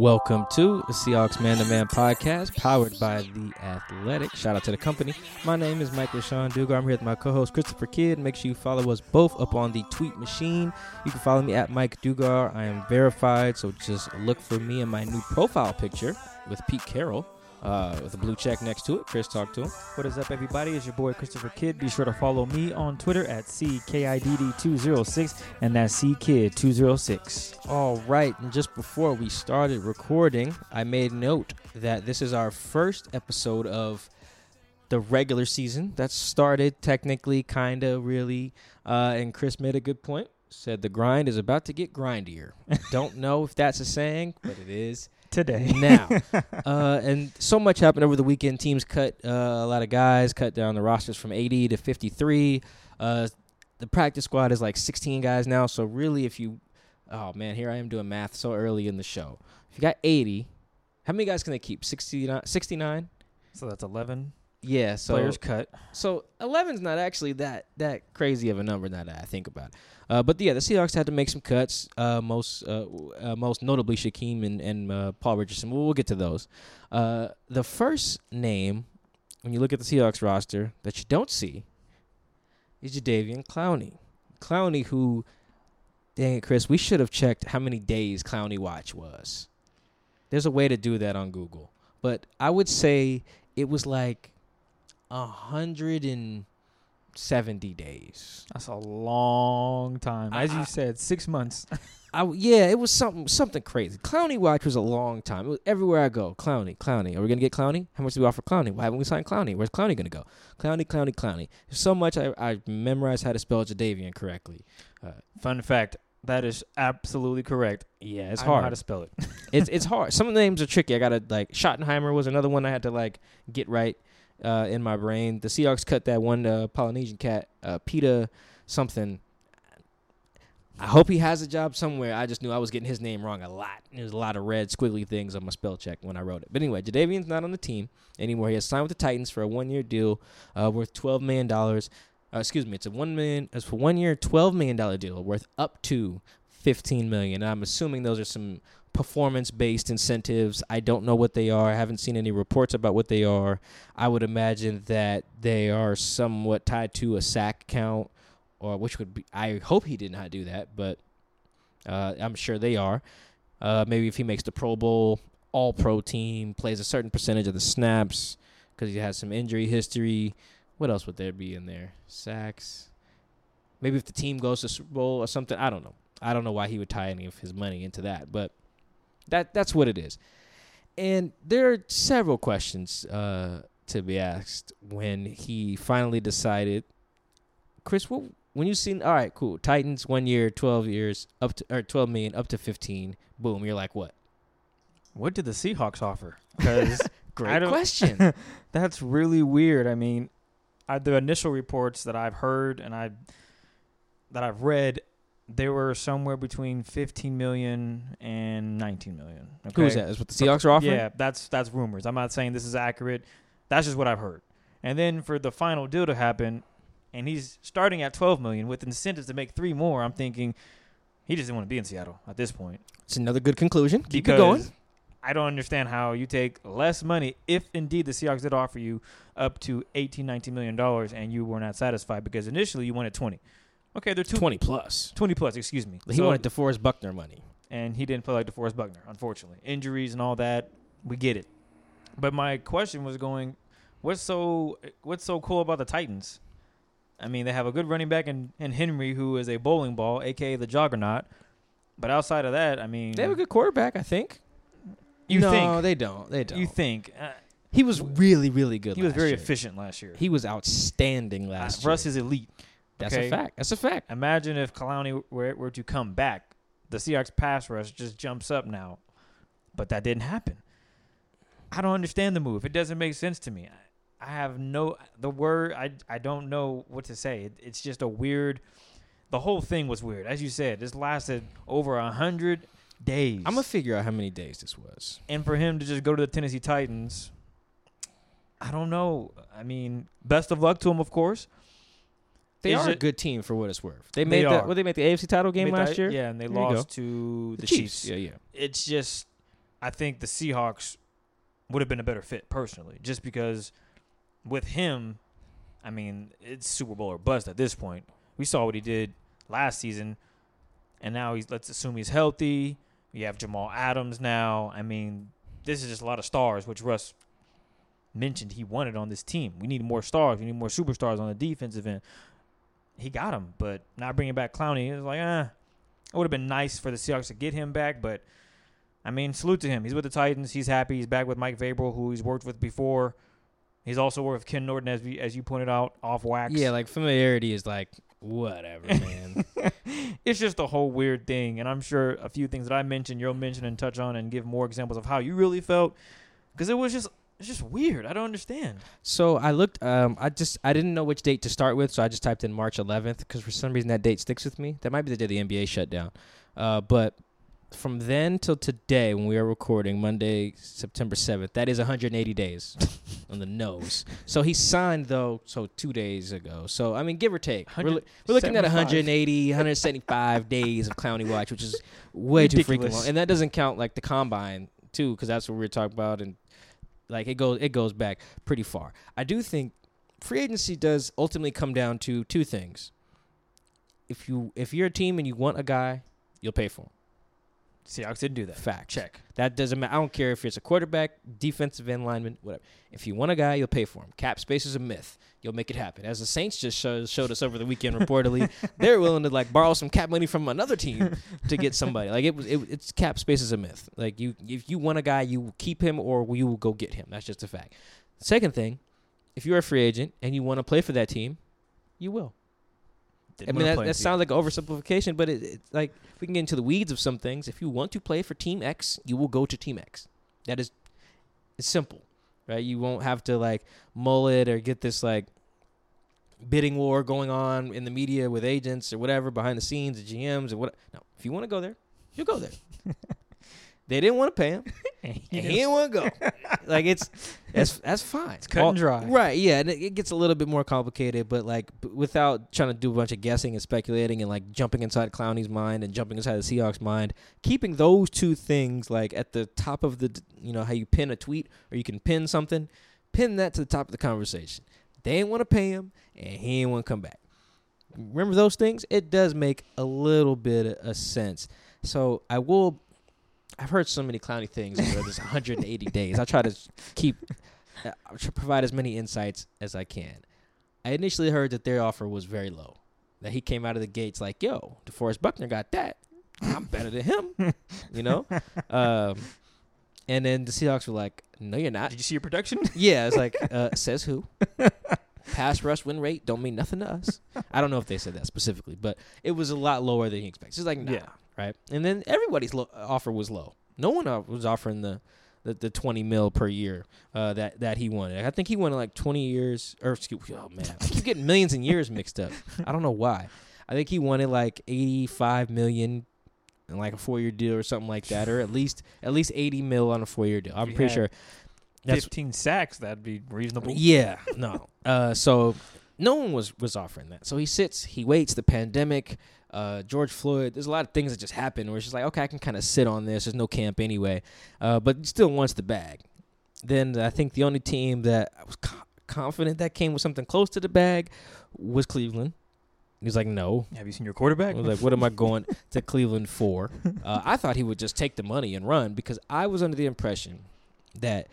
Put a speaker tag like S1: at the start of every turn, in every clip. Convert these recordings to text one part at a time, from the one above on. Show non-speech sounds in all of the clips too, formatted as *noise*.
S1: Welcome to the Seahawks Man to Man podcast, powered by The Athletic. Shout out to the company. My name is Michael Rashawn Dugar. I'm here with my co host, Christopher Kidd. Make sure you follow us both up on the tweet machine. You can follow me at Mike Dugar. I am verified, so just look for me in my new profile picture with Pete Carroll uh, with a blue check next to it. Chris, talk to him.
S2: What is up, everybody? It's your boy Christopher Kidd. Be sure to follow me on Twitter at CKIDD206, and that's CKid206.
S1: All right, and just before we started recording, I made note that this is our first episode of the regular season that started technically, kind of, really. Uh, and Chris made a good point. Said the grind is about to get grindier. *laughs* Don't know if that's a saying, but it is
S2: Today.
S1: now. *laughs* uh, and so much happened over the weekend. Teams cut uh, a lot of guys, cut down the rosters from 80 to 53. Uh, the practice squad is like 16 guys now. So really, if you, oh man, here I am doing math so early in the show. If you got 80, how many guys can they keep? 69? 69?
S2: So that's 11
S1: Yeah, so
S2: players cut.
S1: so 11's not actually that that crazy of a number now that I think about it. Uh, but yeah, the Seahawks had to make some cuts. Uh, most uh, uh, most notably Shaquem and, and uh, Paul Richardson. We'll, we'll get to those. Uh, the first name, when you look at the Seahawks roster, that you don't see is Jadeveon Clowney. Clowney, who, dang it, Chris, we should have checked how many days Clowney watch was. There's a way to do that on Google, but I would say it was like hundred and seventy days.
S2: That's a long time. As
S1: I-
S2: you said, six months. *laughs*
S1: I yeah, it was something something crazy. Clowney watch was a long time. It was everywhere I go. Clowney, Clowney. Are we gonna get Clowney? How much do we offer Clowney? Why haven't we signed Clowney? Where's Clowney gonna go? Clowney, Clowney, Clowney. So much I, I memorized how to spell Jadeveon correctly. Uh,
S2: Fun fact that is absolutely correct.
S1: yeah, it's
S2: I know
S1: hard.
S2: how to spell it. *laughs*
S1: it's it's hard. Some of the names are tricky. I gotta like Schottenheimer was another one I had to like get right uh, in my brain. The Seahawks cut that one uh, Polynesian cat, uh, Peta something. I hope he has a job somewhere. I just knew I was getting his name wrong a lot. There's a lot of red squiggly things on my spell check when I wrote it. But anyway, Jadeveon's not on the team anymore. He has signed with the Titans for a one-year deal uh, worth twelve million dollars. Uh, excuse me, it's a one million. It's for one year, twelve million dollar deal worth up to fifteen million. And I'm assuming those are some performance based incentives. I don't know what they are. I haven't seen any reports about what they are. I would imagine that they are somewhat tied to a sack count, or which would be. I hope he did not do that, but uh, I'm sure they are. Uh, maybe if he makes the Pro Bowl, All Pro team, plays a certain percentage of the snaps because he has some injury history. What else would there be in there? Sacks. Maybe if the team goes to Super Bowl or something. I don't know. I don't know why he would tie any of his money into that, but that that's what it is. And there are several questions uh, to be asked when he finally decided. Chris, what when you seen? All right, cool. Titans one year, twelve years, up to or twelve million, up to fifteen. Boom. You're like, what?
S2: What did the Seahawks offer? Because *laughs*
S1: Great question. *laughs*
S2: that's really weird. I mean, I, the initial reports that I've heard and I that I've read, they were somewhere between 15 million and 19 million. Okay?
S1: Who's that? Is what the Seahawks are offering?
S2: Yeah, that's that's rumors. I'm not saying this is accurate. That's just what I've heard. And then for the final deal to happen, and he's starting at 12 million with incentives to make three more. I'm thinking he just didn't want to be in Seattle at this point.
S1: It's another good conclusion. Keep it going.
S2: I don't understand how you take less money if indeed the Seahawks did offer you up to 18, 19 million dollars and you were not satisfied because initially you wanted 20. Okay, they're two,
S1: 20 plus.
S2: 20 plus, excuse me.
S1: He
S2: So-
S1: wanted DeForest Buckner money.
S2: and he didn't play like DeForest Buckner, unfortunately. Injuries and all that, we get it. But my question was going, what's so what's so cool about the Titans? I mean, they have a good running back in, in Henry, who is a bowling ball, aka the Juggernaut. But outside of that, I mean,
S1: They have a good quarterback, I think.
S2: you
S1: no,
S2: think
S1: they don't. They don't.
S2: you think uh,
S1: he was really, really good.
S2: he was very
S1: year.
S2: efficient last year.
S1: He was outstanding
S2: Uh,
S1: last
S2: Russ
S1: year.
S2: is elite.
S1: That's
S2: okay?
S1: a fact. That's a fact.
S2: Imagine if Clowney were, were to come back, the Seahawks pass rush just jumps up now, but that didn't happen. I don't understand the move. It doesn't make sense to me. I, I have no the word. I I don't know what to say. It, it's just a weird. The whole thing was weird, as you said. This lasted over a hundred days.
S1: I'm gonna figure out how many days this was.
S2: and for him to just go to the Tennessee Titans, I don't know. I mean, best of luck to him, of course.
S1: They
S2: Is
S1: are a good team for what it's worth. They
S2: They
S1: made the
S2: are.
S1: what they made the AFC title game last
S2: that-
S1: year.
S2: Yeah, and they
S1: There
S2: lost to the,
S1: The
S2: Chiefs.
S1: Yeah, yeah.
S2: It's just I think the Seahawks would have been a better fit personally, just because with him, I mean, it's Super Bowl or bust at this point. We saw what he did last season, and now he's let's assume he's healthy. You have Jamal Adams now. I mean, this is just a lot of stars, which Russ mentioned he wanted on this team. We need more stars. We need more superstars on the defensive end. He got him, but not bringing back Clowney. It was like, ah, it would have been nice for the Seahawks to get him back, but I mean, salute to him. He's with the Titans. He's happy. He's back with Mike Vrabel, who he's worked with before. He's also worked with Ken Norton, as we, as you pointed out, off wax.
S1: Yeah, like familiarity is like whatever, *laughs* man.
S2: it's just a whole weird thing, and I'm sure a few things that I mentioned, you'll mention and touch on, and give more examples of how you really felt, because it was just it's just weird. I don't understand.
S1: so I looked. Um, I just I didn't know which date to start with, so I just typed in March 11th because for some reason that date sticks with me. That might be the day the NBA shut down. Uh, but from then till today, when we are recording Monday, September 7th, that is 180 days *laughs* on the nose. So he signed though, so two days ago. So I mean, give or take, we're, li- we're looking at
S2: 175.
S1: 180, 175 *laughs* days of Clowney watch, which is way too freaking long. And that doesn't count like the combine too, because that's what we are talking about, and like it goes it goes back pretty far. I do think free agency does ultimately come down to two things. If you if you're a team and you want a guy, you'll pay for him.
S2: Seahawks didn't do that.
S1: Fact.
S2: Check.
S1: That doesn't matter. I don't care if it's a quarterback, defensive end lineman, whatever. If you want a guy, you'll pay for him. Cap space is a myth. You'll make it happen. As the Saints just showed, showed us over the weekend, reportedly, *laughs* they're willing to like borrow some cap money from another team to get somebody. Like it was, it, it's cap space is a myth. Like you, if you want a guy, you will keep him or you will go get him. That's just a fact. Second thing, if you're a free agent and you want to play for that team, you will. I
S2: Didn't
S1: mean, that, that sounds like oversimplification, but it, it's like if we can get into the weeds of some things. If you want to play for Team X, you will go to Team X. That is, it's simple, right? You won't have to like mull it or get this like bidding war going on in the media with agents or whatever behind the scenes, the GMs and what. No, if you want to go there, you'll go there. *laughs* they didn't want to pay him, *laughs* and he didn't want to go. *laughs* like it's that's that's fine. It's
S2: cut and dry.
S1: Right? Yeah, and it, it gets a little bit more complicated, but like b- without trying to do a bunch of guessing and speculating and like jumping inside Clowney's mind and jumping inside the Seahawks mind, keeping those two things like at the top of the you know how you pin a tweet or you can pin something, pin that to the top of the conversation. They didn't want to pay him, and he didn't want to come back. Remember those things? It does make a little bit of sense. So I will. I've heard so many Clowney things over this 180 *laughs* days. I try to keep, uh, to provide as many insights as I can. I initially heard that their offer was very low. That he came out of the gates like, "Yo, DeForest Buckner got that. I'm better than him," *laughs* you know. Um, and then the Seahawks were like, "No, you're not."
S2: Did you see your production? *laughs*
S1: Yeah, it's like uh, says who. Pass rush win rate don't mean nothing to us. I don't know if they said that specifically, but it was a lot lower than he expects. It's like nah,
S2: Yeah.
S1: Right? And then everybody's lo- offer was low. No one uh, was offering the, the the twenty mil per year uh, that that he wanted. I think he wanted like twenty years, or excuse, oh man, I keep getting millions and years mixed up. *laughs* I don't know why. I think he wanted like eighty five million. And like a four year deal or something like that, or at least at least eighty mil on a four year deal. I'm pretty sure that's
S2: 15 sacks, that'd be reasonable.
S1: yeah, *laughs* no. Uh, so no one was was offering that. So he sits, he waits. The pandemic, uh, George Floyd. There's a lot of things that just happen where it's just like, okay, I can kind of sit on this. There's no camp anyway, uh, but still wants the bag. Then I think the only team that I was co- confident that came with something close to the bag was Cleveland. He's like, no.
S2: Have you seen your quarterback?
S1: I was like, what am I going to *laughs* Cleveland for? Uh, I thought he would just take the money and run because I was under the impression that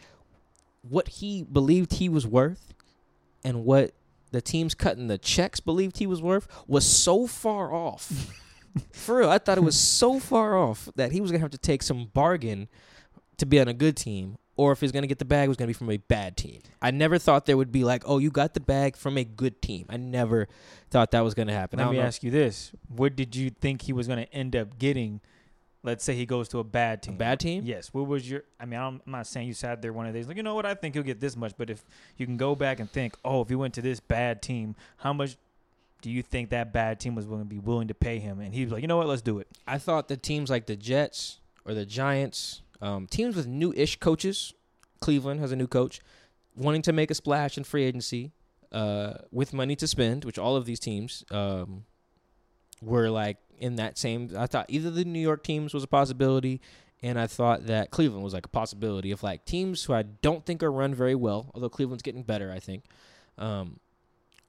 S1: what he believed he was worth and what the teams cutting the checks believed he was worth was so far off. *laughs* for real, I thought it was so far off that he was going to have to take some bargain to be on a good team. Or if he's gonna get the bag, it was gonna be from a bad team. I never thought there would be like, oh, you got the bag from a good team. I never thought that was gonna happen.
S2: Let me
S1: know.
S2: ask you this: What did you think he was going to end up getting? Let's say he goes to a bad
S1: a
S2: team.
S1: bad team.
S2: Yes. What was your? I mean, I'm, I'm not saying you sat there one of these like, you know what? I think he'll get this much. But if you can go back and think, oh, if he went to this bad team, how much do you think that bad team was willing to be willing to pay him? And he was like, you know what? Let's do it.
S1: I thought the teams like the Jets or the Giants, um, teams with new-ish coaches, Cleveland has a new coach, wanting to make a splash in free agency, uh, with money to spend, which all of these teams um, were like in that same. I thought either the New York teams was a possibility, and I thought that Cleveland was like a possibility of like teams who I don't think are run very well, although Cleveland's getting better, I think. Um,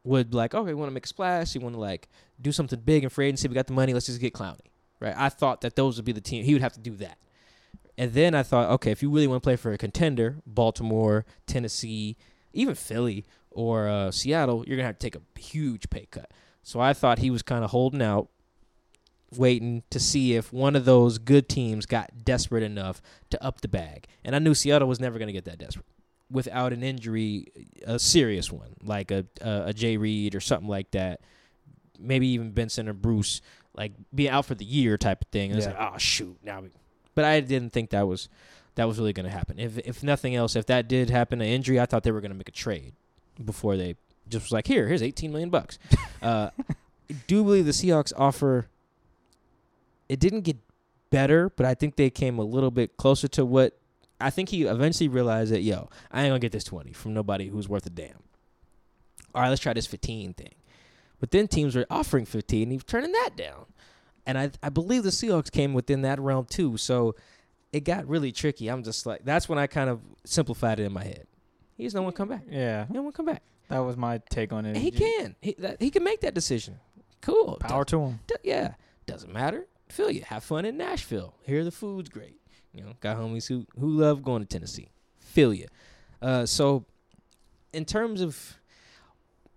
S1: would be like, okay, we want to make a splash. You want to like do something big in free agency. We got the money. Let's just get Clowney, right? I thought that those would be the team. He would have to do that. And then I thought, okay, if you really want to play for a contender, Baltimore, Tennessee, even Philly or uh, Seattle, you're gonna have to take a huge pay cut. So I thought he was kind of holding out, waiting to see if one of those good teams got desperate enough to up the bag. And I knew Seattle was never gonna get that desperate without an injury, a serious one like a a, a Jay Reed or something like that. Maybe even Benson or Bruce, like be out for the year type of thing. And It's
S2: Yeah.
S1: like, oh shoot, now we. But I didn't think that was that was really going to happen. If if nothing else, if that did happen, an injury, I thought they were going to make a trade before they just was like, here, here's 18 million bucks. *laughs* uh, I do believe the Seahawks offer. It didn't get better, but I think they came a little bit closer to what I think he eventually realized that yo, I ain't gonna get this 20 from nobody who's worth a damn. All right, let's try this 15 thing. But then teams were offering 15, and he was turning that down. And I I believe the Seahawks came within that realm too. So it got really tricky. I'm just like that's when I kind of simplified it in my head. He's want to come back.
S2: Yeah,
S1: He don't come back.
S2: That was my take on it.
S1: He can. He that, he can make that decision. Cool.
S2: Power to him.
S1: D- yeah, doesn't matter. Feel you. Have fun in Nashville. Here the food's great. You know, got homies who who love going to Tennessee. Feel you. Uh, so, in terms of,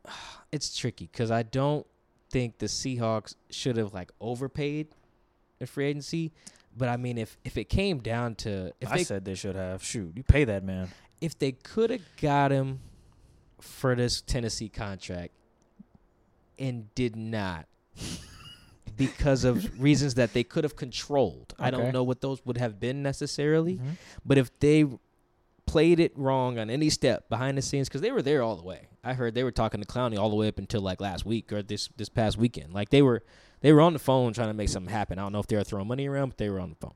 S1: *sighs* it's tricky because I don't think the Seahawks should have like overpaid in free agency. But I mean, if if it came down to if
S2: I
S1: they
S2: said they should have. Shoot, you pay that man.
S1: if they could have got him for this Tennessee contract and did not *laughs* because of reasons that they could have controlled. I don't know what those would have been necessarily,
S2: Mhm.
S1: but if they played it wrong on any step behind the scenes because they were there all the way. I heard they were talking to Clowney all the way up until like last week or this this past weekend. Like they were they were on the phone trying to make something happen. I don't know if they were throwing money around, but they were on the phone.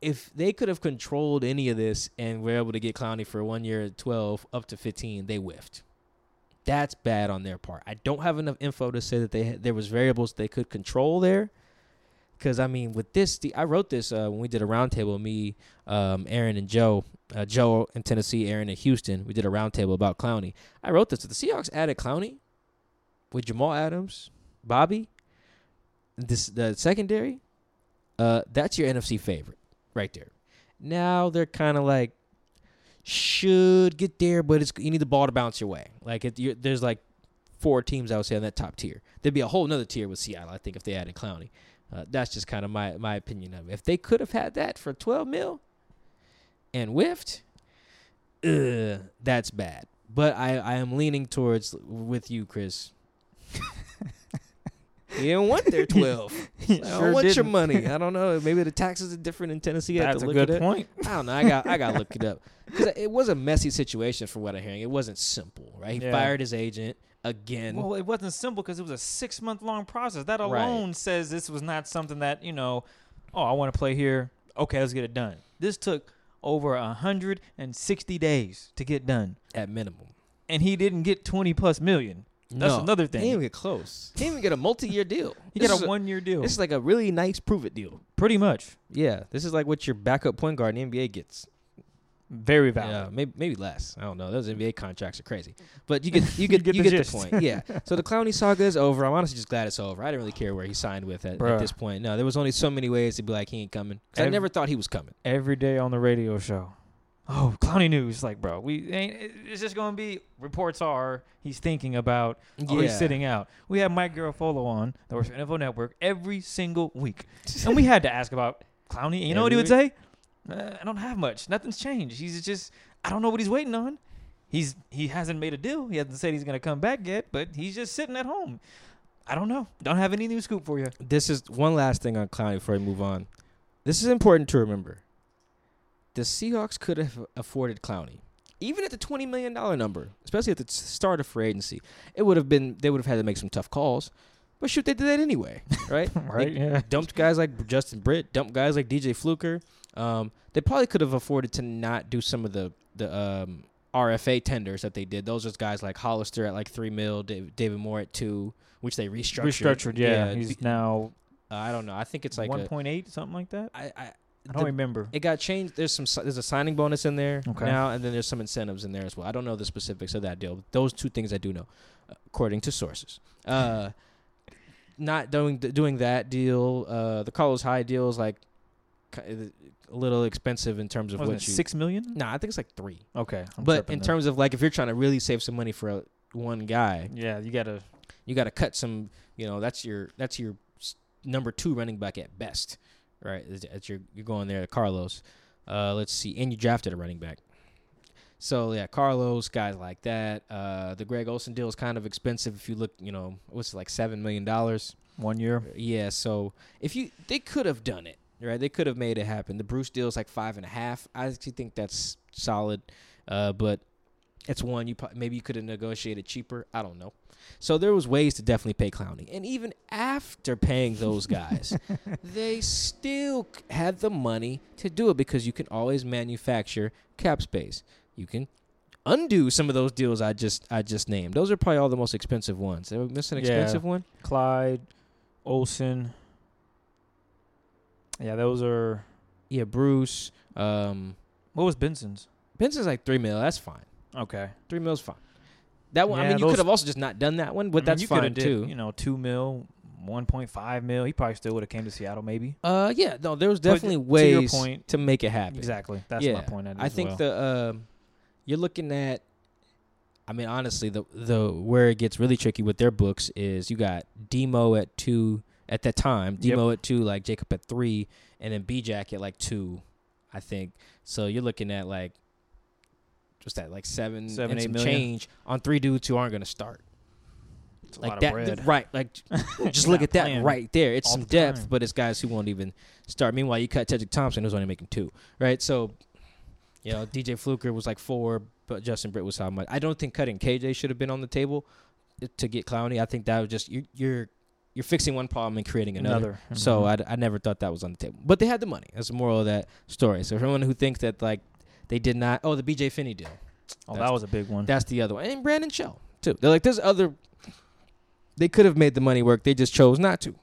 S1: If they could have controlled any of this and were able to get Clowney for one year at twelve up to fifteen, they whiffed. That's bad on their part. I don't have enough info to say that they had, there was variables they could control there. Because I mean, with this, the, I wrote this uh, when we did a roundtable. Me, um, Aaron, and Joe. Uh, Joe in Tennessee, Aaron in Houston. We did a roundtable about Clowney. I wrote this. If the Seahawks added Clowney with Jamal Adams, Bobby, this the secondary, uh, that's your NFC favorite right there. Now they're kind of like should get there, but it's you need the ball to bounce your way. Like it, there's like four teams I would say on that top tier. There'd be a whole nother tier with Seattle. I think if they added Clowney, uh, that's just kind of my my opinion of it. If they could have had that for 12 mil and whiffed, uh, that's bad. But I I am leaning towards with you, Chris. You didn't want their *laughs* 12. I don't want your
S2: didn't.
S1: money. I *laughs* don't know. Maybe the taxes are different in Tennessee. I have
S2: That's
S1: to
S2: a
S1: look
S2: good
S1: it up.
S2: point.
S1: I don't know. I got I got *laughs* to look it up because it was a messy situation from what I'm hearing. It wasn't simple, right? He
S2: Yeah.
S1: fired his agent again.
S2: Well, it wasn't simple because it was a six month long process. That
S1: Right.
S2: alone says this was not something that you know. Oh, I want to play here. Okay, let's get it done. This took over a hundred and sixty days to get done,
S1: at minimum.
S2: and he didn't get twenty plus million. That's
S1: No,
S2: another thing.
S1: He didn't even get close. He didn't even get a multi-year deal. *laughs*
S2: He
S1: This
S2: got
S1: is
S2: a one year deal,
S1: This is like a really nice prove-it deal.
S2: pretty much.
S1: Yeah, this is like what your backup point guard in the NBA gets.
S2: Very valid.
S1: Yeah, maybe maybe less. I don't know. Those NBA contracts are crazy, but you *laughs* get you get you
S2: get
S1: get,
S2: the
S1: the, point. Yeah. *laughs* So the Clowney saga is over. I'm honestly just glad it's over. I didn't really care where he signed with at, at this point. No, there was only so many ways to be like he ain't coming. 'Cause I never thought he was coming.
S2: Every day on the radio show. Oh, Clowney news. Like, bro, we ain't. It's just gonna be reports are he's thinking about Oh, he's sitting out. We had Mike Garafolo on that works for NFL Network every single week, *laughs* and we had to ask about Clowney. And you know what he would say? Uh, I don't have much. Nothing's changed. He's just I don't know what he's waiting on. He's he hasn't made a deal. He hasn't said he's gonna come back yet, but he's just sitting at home. I don't know. Don't have any new scoop for you.
S1: This is one last thing on Clowney before we move on. This is important to remember. The Seahawks could have afforded Clowney, even at the twenty million dollar number, especially at the start of free agency. It would have been they would have had to make some tough calls, but shoot, they did that anyway, *laughs* right?
S2: Right?
S1: They
S2: Yeah.
S1: dumped guys like Justin Britt, dumped guys like DJ Fluker. Um, they probably could have afforded to not do some of the the um, RFA tenders that they did. Those are guys like Hollister at like three mil, David, Moore at two, which they restructured.
S2: Restructured. Yeah. he's now
S1: uh, I don't know. I think it's like
S2: one point eight, something like that.
S1: I, I
S2: I don't
S1: the-
S2: remember.
S1: it got changed. There's some there's a signing bonus in there
S2: Okay.
S1: now, and then there's some incentives in there as well. I don't know the specifics of that deal. Those two things I do know, uh, according to sources. Uh, *laughs* not doing doing that deal. Uh, the Carlos Hyde deal is like ki- a little expensive in terms of
S2: Wasn't
S1: what you.
S2: six million?
S1: Nah, I think it's like three.
S2: Okay, I'm
S1: but in terms of like if you're trying to really save some money for a, one guy,
S2: yeah, you gotta.
S1: you got to cut some. You know, that's your that's your number two running back at best, right? Is- That's your you're going there, Carlos. Uh, let's see, and you drafted a running back. So yeah, Carlos, guys like that. Uh, the Greg Olsen deal is kind of expensive. If you look, you know, what's it like seven million dollars?
S2: One year.
S1: Yeah. So if you, they could have done it, right? They could have made it happen. The Bruce deal is like five and a half. I actually think that's solid, uh, but it's one you pro- maybe you could have negotiated cheaper. I don't know. So there was ways to definitely pay Clowney, and even after paying those guys, *laughs* they still had the money to do it because you can always manufacture cap space. You can undo some of those deals I just I just named. Those are probably all the most expensive ones. Did I miss an
S2: Yeah.
S1: expensive one?
S2: Clyde, Olsen. Yeah, those are.
S1: Yeah, Bruce. Um,
S2: What was Benson's?
S1: Benson's like three mil. That's fine.
S2: Okay,
S1: Three mil's fine. That one. I mean, you
S2: those-
S1: could have also just not done that one, but
S2: I mean,
S1: that's
S2: you coulda
S1: fine
S2: did,
S1: too.
S2: You know, two mil, one point five mil. He probably still would have came to Seattle, maybe.
S1: Uh, yeah, no, there was
S2: But
S1: definitely
S2: to your
S1: ways
S2: point-
S1: to make it happen.
S2: Exactly. That's
S1: yeah,
S2: my point. At
S1: I
S2: as
S1: think
S2: well.
S1: the um, you're looking at. I mean, honestly, the the where it gets really tricky with their books is you got Demo at two at that time,
S2: Yep.
S1: Demo at two, like Jacob at three, and then B Jack at like two, I think. So you're looking at like, what's that, like seven,
S2: Seven,
S1: and
S2: eight
S1: some
S2: million.
S1: change on three dudes who aren't going to start.
S2: It's a
S1: like
S2: lot
S1: that,
S2: of
S1: th- right? Like, *laughs* just look at that right there. It's some
S2: the
S1: depth,
S2: time.
S1: but it's guys who won't even start. Meanwhile, you cut Tedric Thompson, who's only making two, right? So, you know, DJ Fluker was like four, but Justin Britt was how much? I don't think cutting KJ should have been on the table to get Clowney. I think that was just you, you're you're fixing one problem and creating another.
S2: Another.
S1: So
S2: Mhm.
S1: I, I never thought that was on the table, but they had the money. That's the moral of that story. So for anyone who thinks that like they did not, oh, the BJ Finney deal.
S2: oh,
S1: that's-
S2: that was a big one.
S1: That's the other one. And Brandon Shell, too. They're like, there's other. They could have made the money work. They just chose not to.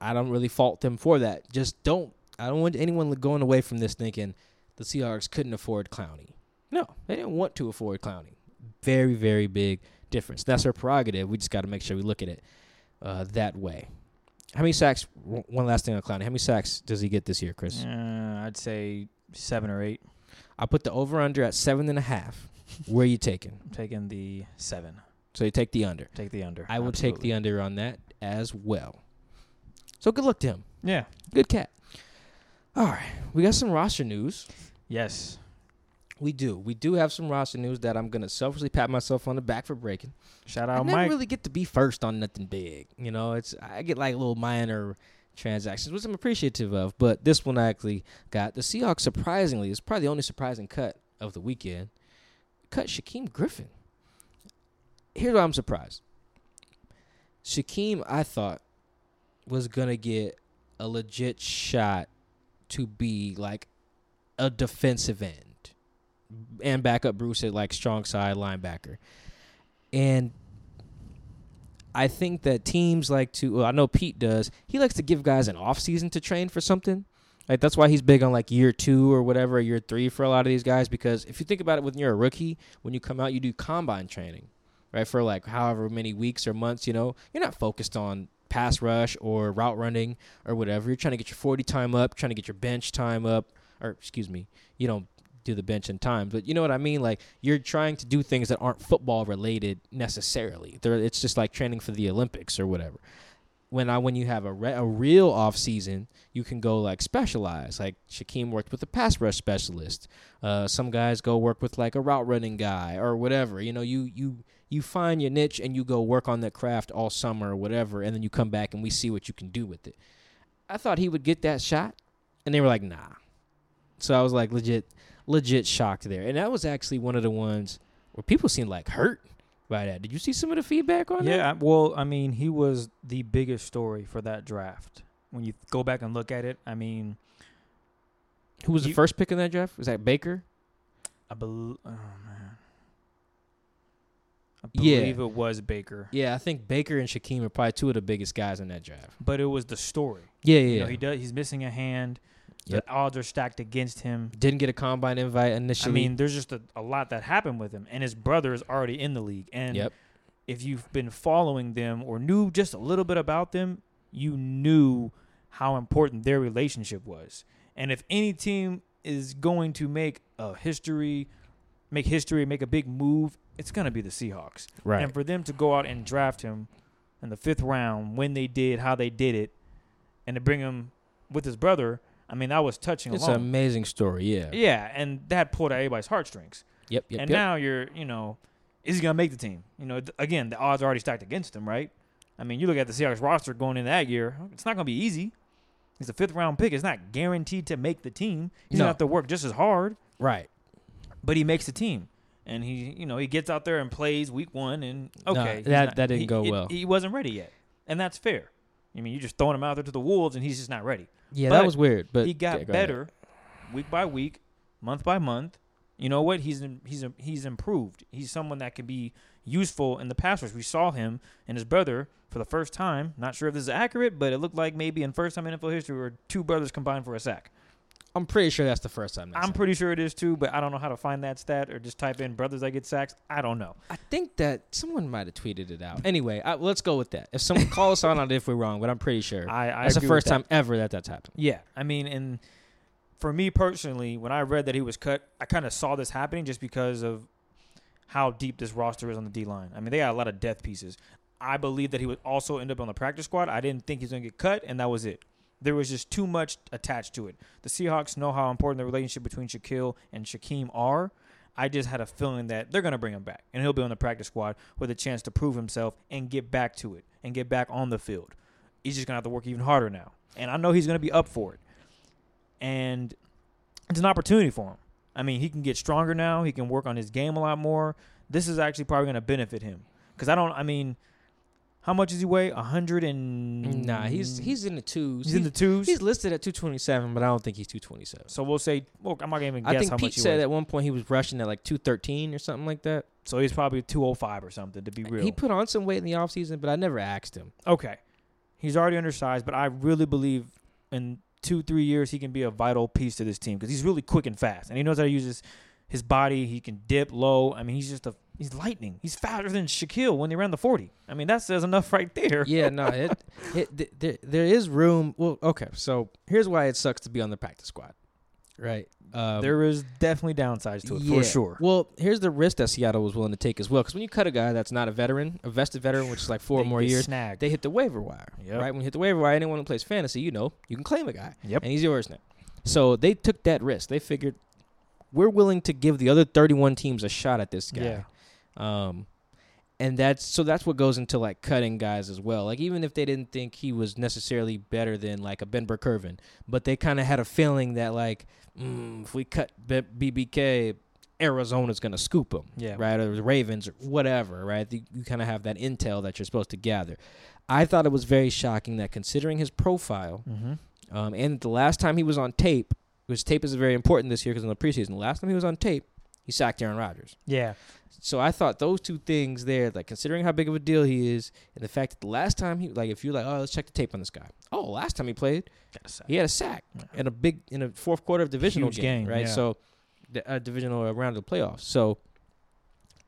S1: I don't really fault them for that. Just don't. I don't want anyone going away from this thinking the Seahawks couldn't afford Clowney. No, they didn't want to afford Clowney. Very, very big difference. That's their prerogative. We just got to make sure we look at it uh, that way. How many sacks? One last thing on Clowney. How many sacks does he get this year, Chris?
S2: Uh, I'd say seven or eight.
S1: I'll put the over under at seven and a half. Where are you taking?
S2: I'm taking the seven.
S1: So you take the under.
S2: Take the under.
S1: I will take the under on that as well. So good luck to him.
S2: Yeah.
S1: Good cat. All right, we got some roster news.
S2: Yes.
S1: We do. We do have some roster news that I'm gonna selfishly pat myself on the back for breaking.
S2: Shout
S1: I
S2: out
S1: never
S2: Mike.
S1: really get to be first on nothing big. You know, it's I get like little minor transactions, which I'm appreciative of. But this one I actually got the Seahawks. Surprisingly, is probably the only surprising cut of the weekend. Cut Shaquem Griffin. Here's why I'm surprised. Shaquem, I thought, was gonna get a legit shot to be like a defensive end and back up Bruce at like strong side linebacker. And I think that teams like to well, I know Pete does. He likes to give guys an off season to train for something. Like that's why he's big on like year two or whatever, year three for a lot of these guys. Because if you think about it, when you're a rookie, when you come out, you do combine training, right? For like however many weeks or months, you know, you're not focused on pass rush or route running or whatever. You're trying to get your 40 time up, trying to get your bench time up, or excuse me, you don't do the bench in time, but you know what I mean. Like you're trying to do things that aren't football related necessarily. They're, it's just like training for the Olympics or whatever. When I when you have a re- a real off season, you can go like specialize. Like Shaquem worked with a pass rush specialist. Uh, some guys go work with like a route running guy or whatever. You know, you you you find your niche and you go work on that craft all summer or whatever, and then you come back and we see what you can do with it. I thought he would get that shot, and they were like, nah. So I was like legit, legit shocked there, and that was actually one of the ones where people seemed like hurt by that. Did you see some of the feedback on that?
S2: Yeah, well, I mean, he was the biggest story for that draft. When you go back and look at it, I mean,
S1: Who was the first pick in that draft? Was that Baker?
S2: I believe. Oh man. I
S1: Yeah.
S2: believe it was Baker,
S1: Yeah, I think Baker and Shaquem are probably two of the biggest guys in that draft.
S2: but it was the story.
S1: Yeah,
S2: You know,
S1: yeah.
S2: he does. He's missing a hand.
S1: Yep.
S2: The odds are stacked against him.
S1: Didn't get a combine invite initially.
S2: I mean, there's just a, a lot that happened with him, and his brother is already in the league. And
S1: yep.
S2: if you've been following them or knew just a little bit about them, you knew how important their relationship was. And if any team is going to make a history, make history, make a big move, it's going to be the Seahawks.
S1: Right.
S2: And for them to go out and draft him in the fifth round, when they did, how they did it, and to bring him with his brother, I mean, that was touching
S1: it's an amazing story. Yeah.
S2: yeah, and that pulled at everybody's heartstrings.
S1: Yep. Yep.
S2: and
S1: yep.
S2: now you're, you know, is he gonna make the team? You know, th- again, the odds are already stacked against him, right? I mean, you look at the Seahawks roster going in that year; it's not gonna be easy. He's a fifth round pick. It's not guaranteed to make the team. He's
S1: No.
S2: gonna have to work just as hard,
S1: right.
S2: but he makes the team. And he, you know, he gets out there and plays week one, and okay, he's
S1: that-
S2: not-
S1: that didn't
S2: he-
S1: go well.
S2: He wasn't ready yet, and that's fair. I mean, you're just throwing him out there to the wolves, and he's just not ready.
S1: Yeah,
S2: But
S1: that was weird. But
S2: he got
S1: yeah, go ahead.
S2: better week by week, month by month. You know what? He's he's he's improved. He's someone that could be useful in the pass rush. We saw him and his brother for the first time. Not sure if this is accurate, but it looked like maybe in first time NFL history where two brothers combined for a sack.
S1: I'm pretty sure that's the first time.
S2: I'm pretty sure it is too, but I don't know how to find that stat or just type in brothers that get sacks. I don't know.
S1: I think that someone might have tweeted it out. Anyway, I, let's go with that. If someone call us on it if we're wrong, but I'm pretty sure
S2: I, I
S1: that's the first
S2: that.
S1: time ever that that's happened.
S2: Yeah, I mean, and for me personally, when I read that he was cut, I kind of saw this happening just because of how deep this roster is on the D line. I mean, they got a lot of death pieces. I believe that he would also end up on the practice squad. I didn't think he was going to get cut, and that was it. There was just too much attached to it. The Seahawks know how important the relationship between Shaquille and Shaquem are. I just had a feeling that they're going to bring him back, and he'll be on the practice squad with a chance to prove himself and get back to it and get back on the field. He's just going to have to work even harder now. And I know he's going to be up for it and it's an opportunity for him. I mean, he can get stronger now. He can work on his game a lot more. This is actually probably going to benefit him because I don't. I mean, how much does he weigh? A hundred and
S1: Nah, he's he's in the twos.
S2: he's in the twos.
S1: He's listed at 227, but I don't think he's 227.
S2: so we'll say, well, I'm not gonna even guess
S1: I think
S2: how
S1: Pete
S2: much he
S1: said
S2: weighs.
S1: at one point he was rushing at like 213 or something like that.
S2: So he's probably 205 or something to be uh, real.
S1: He put on some weight in the offseason, but I never asked him.
S2: okay, he's already undersized, but I really believe in two three years he can be a vital piece to this team because he's really quick and fast, and he knows how to use his his body. He can dip low. I mean, he's just a he's lightning. He's faster than Shaquille when he ran the 40. I mean, that says enough right there.
S1: Yeah, no, *laughs* it, it th- there, there is room. Well, okay, so here's why it sucks to be on the practice squad, right? Um,
S2: there is definitely downsides to it
S1: yeah.
S2: for sure.
S1: Well, here's the risk that Seattle was willing to take as well, because when you cut a guy that's not a veteran, a vested veteran, which is like four
S2: They
S1: more years,
S2: snagged.
S1: they hit the waiver wire,
S2: Yep.
S1: right? When you hit the waiver wire, anyone who plays fantasy, you know, you can claim a guy,
S2: Yep.
S1: and he's yours now. So they took that risk. They figured we're willing to give the other 31 teams a shot at this guy.
S2: Yeah.
S1: Um, and that's so that's what goes into like cutting guys as well. Like even if they didn't think he was necessarily better than like a Ben Burr-Kirven, but they kind of had a feeling that like mm, if we cut B- BBK, Arizona's gonna scoop him,
S2: Yeah.
S1: right? Or the Ravens or whatever, right? You, you kind of have that intel that you're supposed to gather. I thought it was very shocking that considering his profile,
S2: Mm-hmm.
S1: um, and the last time he was on tape, which tape is very important this year because in the preseason, the last time he was on tape, he sacked Aaron Rodgers.
S2: Yeah.
S1: So I thought those two things there, like considering how big of a deal he is, and the fact that the last time he, like, if you're like, oh, let's check the tape on this guy. Oh, last time he played,
S2: a
S1: he had a sack
S2: Yeah.
S1: in a big in a fourth quarter of divisional game,
S2: game,
S1: right?
S2: yeah.
S1: So, the uh, divisional round of the playoffs. So,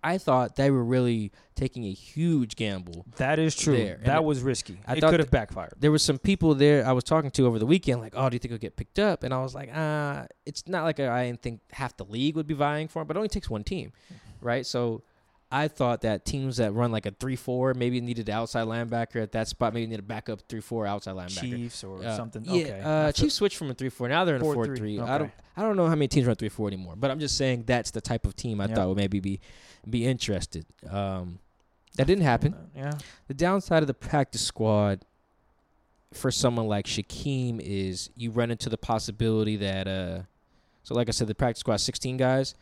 S1: I thought they were really taking a huge gamble.
S2: That is true.
S1: There.
S2: That was risky.
S1: I
S2: it could have backfired.
S1: There was some people there I was talking to over the weekend, like, oh, do you think he'll get picked up? And I was like, uh, it's not like I didn't think half the league would be vying for him, but it only takes one team, right? So I thought that teams that run like a 3 4 maybe needed an outside linebacker at that spot, maybe need a backup 3 4 outside linebacker.
S2: Chiefs or
S1: Uh,
S2: something.
S1: Yeah,
S2: okay.
S1: uh, Chiefs switched from a 3 4. Now they're in a 4
S2: 4-3,
S1: 3. I don't I don't know how many teams run 3 4 anymore, but I'm just saying that's the type of team I
S2: Yeah.
S1: thought would maybe be be interested. Um, that didn't happen.
S2: Yeah.
S1: The downside of the practice squad for someone like Shaquem is you run into the possibility that uh so like I said, the practice squad sixteen guys.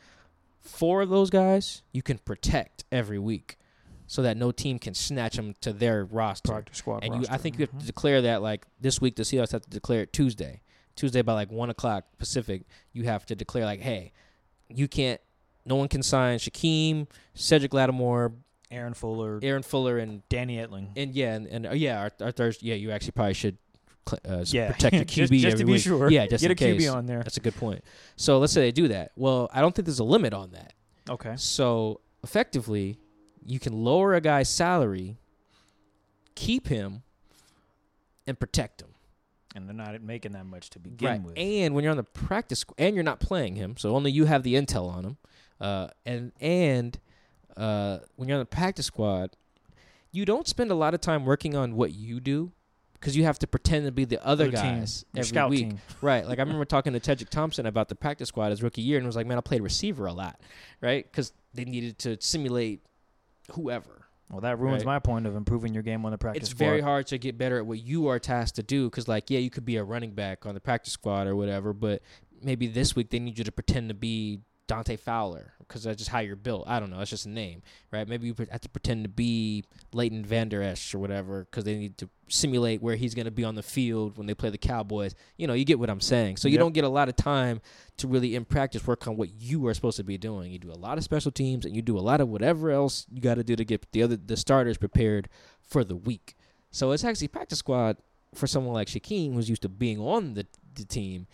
S1: Four of those guys you can protect every week so that no team can snatch them to their roster.
S2: Practice squad.
S1: and you I think you have to declare that like this week the Seahawks have to declare it Tuesday. Tuesday by like one o'clock Pacific, you have to declare like, hey, you can't no one can sign Shaquem, Cedric Lattimore,
S2: Aaron Fuller,
S1: Aaron Fuller and
S2: Danny Etling.
S1: and yeah, and, and uh, yeah, our, our Thursday. Yeah, you actually probably should uh,
S2: Yeah,
S1: protect *laughs* your
S2: just,
S1: QB
S2: just
S1: every
S2: to be
S1: week.
S2: sure.
S1: Yeah, just
S2: get
S1: in
S2: a QB
S1: case.
S2: on there.
S1: That's a good point. So let's say they do that. Well, I don't think there's a limit on that.
S2: Okay.
S1: So effectively, you can lower a guy's salary, keep him, and protect him.
S2: And they're not making that much to begin
S1: Right.
S2: with.
S1: And when you're on the practice and you're not playing him, so only you have the intel on him. Uh, and and uh, when you're on the practice squad, you don't spend a lot of time working on what you do because you have to pretend to be the other
S2: Other team,
S1: guys
S2: your
S1: every week.
S2: team. *laughs*
S1: Right. Like I remember talking to Tedric Thompson about the practice squad his rookie year, and was like, "Man, I played receiver a lot, right? Because they needed to simulate whoever."
S2: Well, that ruins
S1: Right.
S2: my point of improving your game on the practice
S1: it's
S2: squad.
S1: very hard to get better at what you are tasked to do because like yeah you could be a running back on the practice squad or whatever but maybe this week they need you to pretend to be Dante Fowler because that's just how you're built. I don't know. That's just a name, right? Maybe you have to pretend to be Leighton Vander Esch or whatever because they need to simulate where he's going to be on the field when they play the Cowboys. You know, you get what I'm saying. So you
S2: Yep.
S1: don't get a lot of time to really in practice work on what you are supposed to be doing. You do a lot of special teams and you do a lot of whatever else you got to do to get the other the starters prepared for the week. So it's actually practice squad for someone like Shaquem who's used to being on the, the team.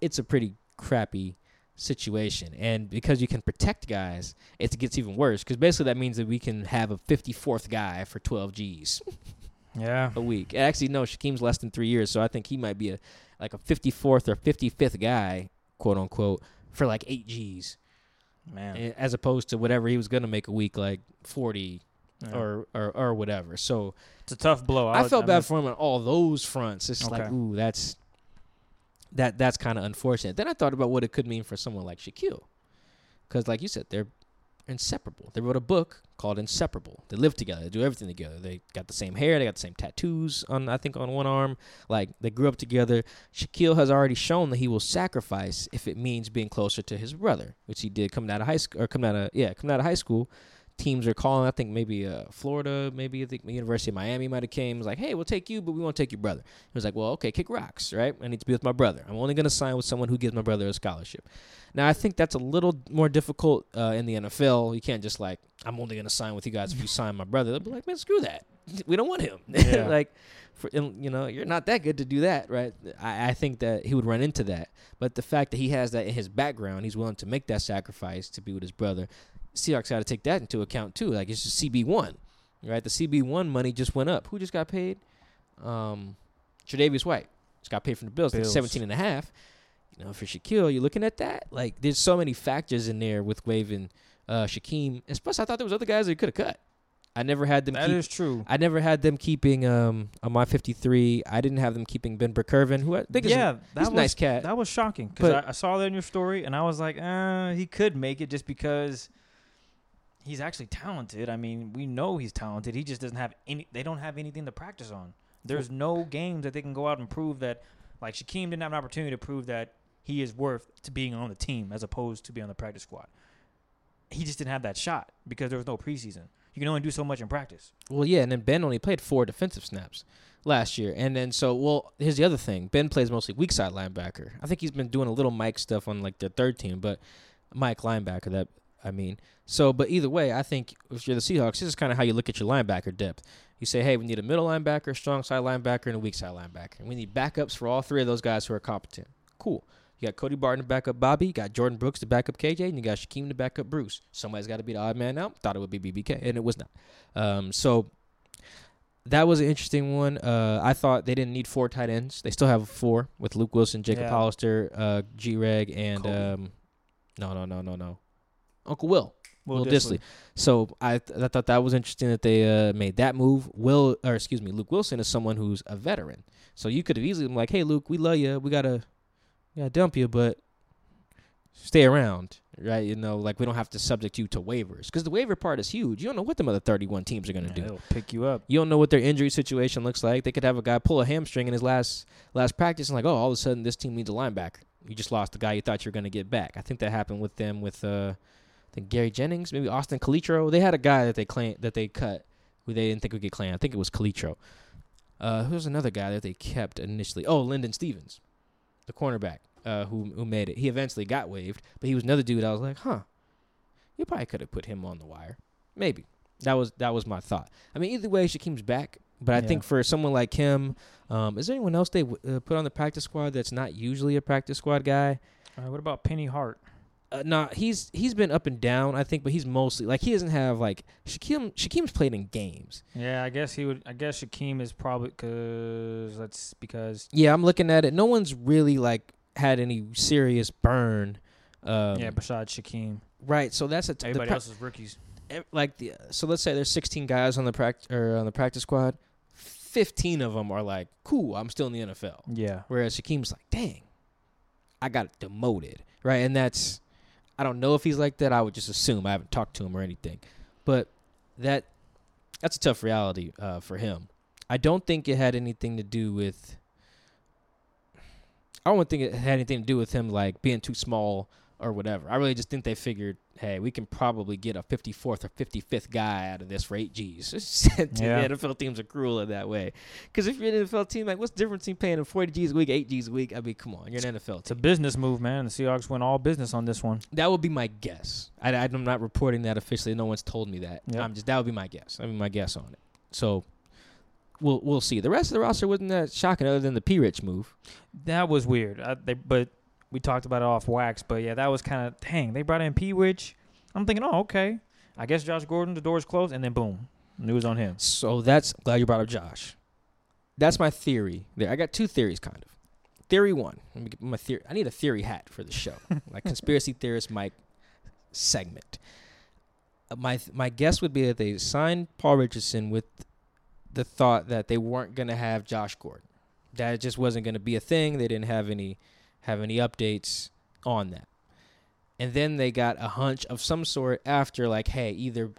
S1: It's a pretty crappy situation. And because you can protect guys, it gets even worse because basically that means that we can have a 54th guy for 12 G's *laughs*
S2: Yeah.
S1: a week. Actually, no, Shaquem's less than three years, so I think he might be a like a 54th or 55th guy, quote unquote, for like eight G's,
S2: Man.
S1: as opposed to whatever he was gonna make a week, like 40
S2: Yeah.
S1: or, or or whatever. So
S2: it's a tough blow.
S1: I,
S2: was-
S1: felt bad
S2: mean,
S1: for him on all those fronts. It's like, ooh, that's that that's kind of unfortunate. Then I thought about what it could mean for someone like Shaquille, because like you said, they're inseparable. They wrote a book called Inseparable. They live together. They do everything together. They got the same hair. They got the same tattoos on I think on one arm. Like they grew up together. Shaquille has already shown that he will sacrifice if it means being closer to his brother, which he did coming out of high school or coming out of yeah coming out of high school teams are calling. I think maybe uh, Florida, maybe I think the University of Miami might have came. Was like, hey, we'll take you, but we won't take your brother. He was like, well, okay, kick rocks, right? I need to be with my brother. I'm only going to sign with someone who gives my brother a scholarship. Now, I think that's a little more difficult uh, in the NFL. You can't just like, I'm only going to sign with you guys if you sign my brother. They'll be like, man, screw that. We don't want him. *laughs*
S2: Yeah.
S1: like, for, you know, you're not that good to do that, right? I, I think that he would run into that. But the fact that he has that in his background, he's willing to make that sacrifice to be with his brother. Seahawks got to take that into account too. Like it's just CB one, right? The CB one money just went up. Who just got paid? Um, Tre'Davious White just got paid from the Bills. Bills.
S2: Bills.
S1: 17 and a half. You know, for Shaquille, you're looking at that. Like there's so many factors in there with waving uh, Shaquem. And plus, I thought there was other guys that could have cut. I never had them.
S2: That
S1: keep,
S2: is true.
S1: I never had them keeping um on my 53. I didn't have them keeping Ben Burr-Kirven, who I think is
S2: yeah,
S1: a,
S2: that
S1: he's
S2: was
S1: a nice cat.
S2: That was shocking because I, I saw that in your story and I was like, uh, he could make it just because he's actually talented. I mean, we know he's talented. He just doesn't have any. They don't have anything to practice on. There's no games that they can go out and prove that. Like Shaquem didn't have an opportunity to prove that he is worth to being on the team as opposed to being on the practice squad. He just didn't have that shot because there was no preseason. You can only do so much in practice.
S1: Well, yeah, and then Ben only played four defensive snaps last year, and then so well. Here's the other thing: Ben plays mostly weak side linebacker. I think he's been doing a little Mike stuff on like the third team, but Mike linebacker. That I mean, so but either way, I think if you're the Seahawks, this is kind of how you look at your linebacker depth. You say, hey, we need a middle linebacker, strong side linebacker, and a weak side linebacker. And we need backups for all three of those guys who are competent. Cool. You got Cody Barton to back up Bobby, you got Jordyn Brooks to back up KJ, and you got Shaquem to back up Bruce. Somebody's got to be the odd man out. Thought it would be BBK, and it was not. Um, so that was an interesting one. Uh, I thought they didn't need four tight ends. They still have four with Luke Wilson, Jacob
S2: Yeah.
S1: Hollister, uh, G Reg, and um, no, no, no, no, no, Uncle Will.
S2: Will
S1: Will Dissly. So I th- I thought that was interesting that they uh, made that move. Will or excuse me, Luke Wilson is someone who's a veteran. So you could have easily been like, "Hey, Luke, we love you. We gotta, we gotta dump you, but stay around, right? You know, like we don't have to subject you to waivers because the waiver part is huge. You don't know what the other thirty-one teams are gonna
S2: Yeah,
S1: do.
S2: They'll pick you up.
S1: You don't know what their injury situation looks like. They could have a guy pull a hamstring in his last last practice and like, oh, all of a sudden this team needs a linebacker. You just lost the guy you thought you were going to get back. I think that happened with them with uh, think Gary Jennings, maybe Austin Calitro. They had a guy that they claim that they cut who they didn't think would get claimed. I think it was Calitro. Uh, who was another guy that they kept initially? Oh, Linden Stephens, the cornerback, uh, who who made it. He eventually got waived, but he was another dude. I was like, huh, you probably could have put him on the wire, maybe. That was that was my thought. I mean, either way, Shaquem's back, But I
S2: Yeah.
S1: think for someone like him, um, is there anyone else they w- uh, put on the practice squad that's not usually a practice squad guy?
S2: All right, what about Penny Hart?
S1: Uh, nah, he's he's been up and down. I think, but he's mostly like he doesn't have like Shaquem. Shaquem's played in games.
S2: Yeah, I guess he would. I guess Shaquem is probably because that's because
S1: Yeah, I'm looking at it. No one's really like had any serious burn. Um,
S2: yeah, besides Shaquem,
S1: right. So that's a t-
S2: everybody
S1: pra-
S2: else is rookies.
S1: like the so let's say there's 16 guys on the practice or on the practice squad. 15 of them are like, cool, I'm still in the NFL.
S2: Yeah,
S1: Whereas Shaquem's like, dang, I got demoted, right? And that's, I don't know if he's like that. I would just assume I haven't talked to him or anything, but that that's a tough reality uh, for him. I don't think it had anything to do with. I don't think it had anything to do with him like being too small or whatever. I really just think they figured, hey, we can probably get a 54th or 55th guy out of this for eight G's.
S2: Yeah.
S1: The NFL teams are cruel in that way. Because if you're an NFL team, like, what's the difference between paying them 40 G's a week, 8 G's a week? I mean, come on, you're an NFL
S2: it's a business move, man. The Seahawks went all business on this one.
S1: That would be my guess. I, I'm not reporting that officially. No one's told me that.
S2: Yep.
S1: I'm just that would be my guess. I mean, my guess on it. So we'll we'll see. The rest of the roster wasn't that shocking, other than the P. Rich move.
S2: That was weird. I, they, but we talked about it off wax. But yeah, that was kind of dang. They brought in P. Rich. I'm thinking, oh okay. I guess Josh Gordon, the door's closed, and then boom, news on him.
S1: So that's glad you brought up Josh. That's my theory. There, I got two theories, kind of. Theory one. Let me get my theory. I need a theory hat for the show, *laughs* like conspiracy theorist Mike segment. Uh, my my guess would be that they signed Paul Richardson with the thought that they weren't going to have Josh Gordon. That it just wasn't going to be a thing. They didn't have any have any updates on that. And then they got a hunch of some sort after, like, hey, either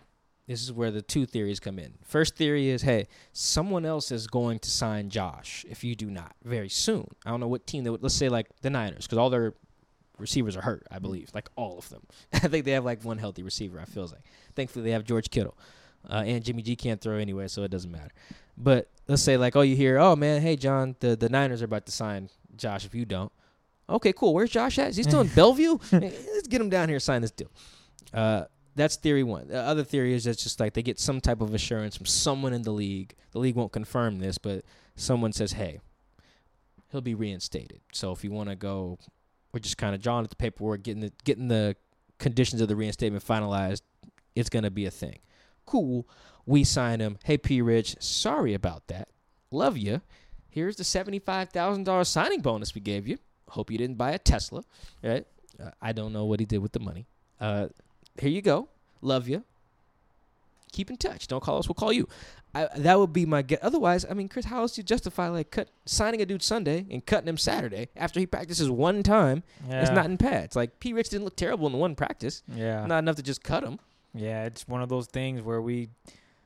S1: this is where the two theories come in. First theory is, hey, someone else is going to sign Josh if you do not very soon. I don't know what team they would. Let's say like the Niners, because all their receivers are hurt. I believe, like all of them. *laughs* I think they have like one healthy receiver. I feels like. Thankfully, they have George Kittle, uh, and Jimmy G can't throw anyway, so it doesn't matter. But let's say like, oh, you hear, oh man, hey John, the the Niners are about to sign Josh. If you don't, okay, cool. Where's Josh at? Is he still in *laughs* Bellevue? Let's get him down here and sign this deal. Uh, that's theory one. The other theory is it's just like they get some type of assurance from someone in the league. The league won't confirm this, but someone says, "Hey, he'll be reinstated." So if you want to go, we're just kind of drawing at the paperwork, getting the getting the conditions of the reinstatement finalized. It's gonna be a thing. Cool. We sign him. Hey, P. Rich, sorry about that. Love you. Here's the seventy-five thousand dollars signing bonus we gave you. Hope you didn't buy a Tesla. Right? Uh, I don't know what he did with the money. Uh, here you go. Love you. Keep in touch. Don't call us. We'll call you. I, that would be my get. Otherwise, I mean, Chris, how else do you justify like cut signing a dude Sunday and cutting him Saturday after he practices one time?
S2: Yeah.
S1: It's not in pads. Like P. Rich didn't look terrible in the one practice.
S2: Yeah.
S1: Not enough to just cut him.
S2: Yeah, it's one of those things where we,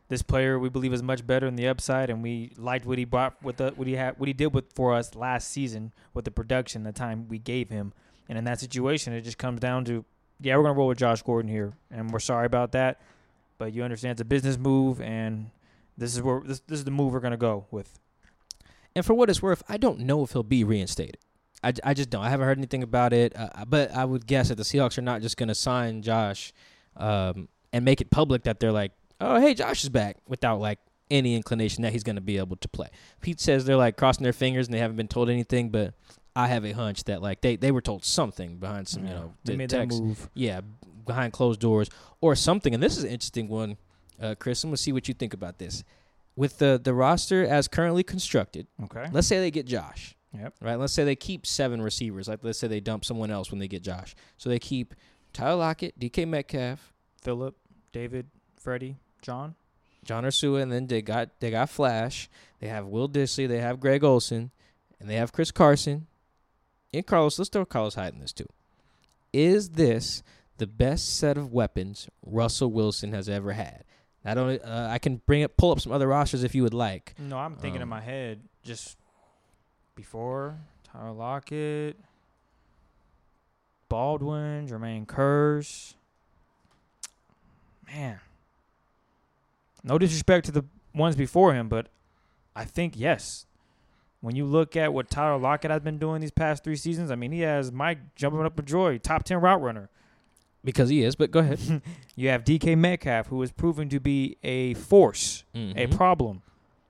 S2: this player we believe is much better in the upside, and we liked what he brought with the what he had what he did with for us last season with the production, the time we gave him, and in that situation, it just comes down to, yeah, we're gonna roll with Josh Gordon here, and we're sorry about that, but you understand it's a business move, and this is where this this is the move we're gonna go with.
S1: And for what it's worth, I don't know if he'll be reinstated. I, I just don't. I haven't heard anything about it. Uh, but I would guess that the Seahawks are not just to sign Josh um, and make it public that they're like, oh, hey, Josh is back without like any inclination that he's going to be able to play. Pete says they're like crossing their fingers and they haven't been told anything, but I have a hunch that like they, they were told something behind some, you know,
S2: they made
S1: text.
S2: that move.
S1: Yeah, behind closed doors or something. And this is an interesting one, uh, Chris. I'm gonna see what you think about this. With the the roster as currently constructed,
S2: Okay.
S1: let's say they get Josh.
S2: Yep.
S1: Right. Let's say they keep seven receivers. Like let's say they dump someone else when they get Josh. So they keep Tyler Lockett, DK Metcalf,
S2: Philip, David, Freddie, John.
S1: John Ursua, and then they got they got Flash. They have Will Dissly. They have Greg Olsen, and they have Chris Carson, and Carlos. Let's throw Carlos Hyde in this too. Is this the best set of weapons Russell Wilson has ever had? Not only uh, I can bring up pull up some other rosters if you would like.
S2: No, I'm thinking in
S1: Um,
S2: my head just before Tyler Lockett, Baldwin, Jermaine Kearse. Man, no disrespect to the ones before him, but I think yes. When you look at what Tyler Lockett has been doing these past three seasons, I mean, he has Mike jumping up with joy, top ten route runner.
S1: Because he is, but go ahead. *laughs*
S2: You have DK Metcalf, who is proving to be a force, a
S1: Mhm.
S2: problem.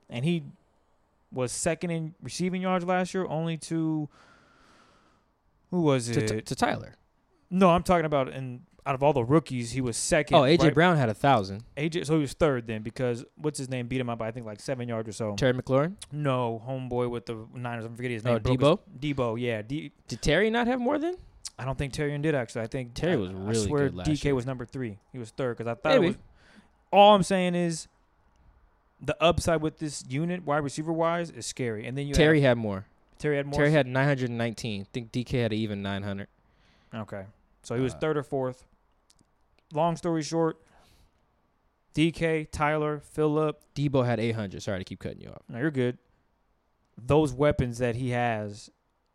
S2: and he was second in receiving yards last year, only to who was
S1: To,
S2: it?
S1: to, to Tyler.
S2: no, I'm talking about in out of all the rookies, he was second.
S1: Oh, AJ
S2: right?
S1: Brown had a thousand.
S2: AJ, so he was third then because what's his name beat him up by I think like seven yards or so.
S1: Terry McLaurin.
S2: no, homeboy with the Niners. I'm forgetting his
S1: Oh,
S2: name. broke his- Deebo, yeah. D,
S1: Did Terry not have more than?
S2: I don't think Terry did actually. I think
S1: Terry
S2: I-
S1: was
S2: I
S1: really
S2: swear
S1: good last
S2: DK
S1: year.
S2: was number three. He was third because I thought
S1: Maybe.
S2: it was. All I'm saying is, the upside with this unit, wide receiver wise, is scary. And then you
S1: Terry
S2: have,
S1: had more.
S2: Terry had more.
S1: Terry had 919. I think DK had even 900.
S2: okay, so he was
S1: Uh,
S2: third or fourth. Long story short, DK, Tyler, Phillip.
S1: Deebo had 800. Sorry to keep cutting you off.
S2: No, you're good. Those weapons that he has,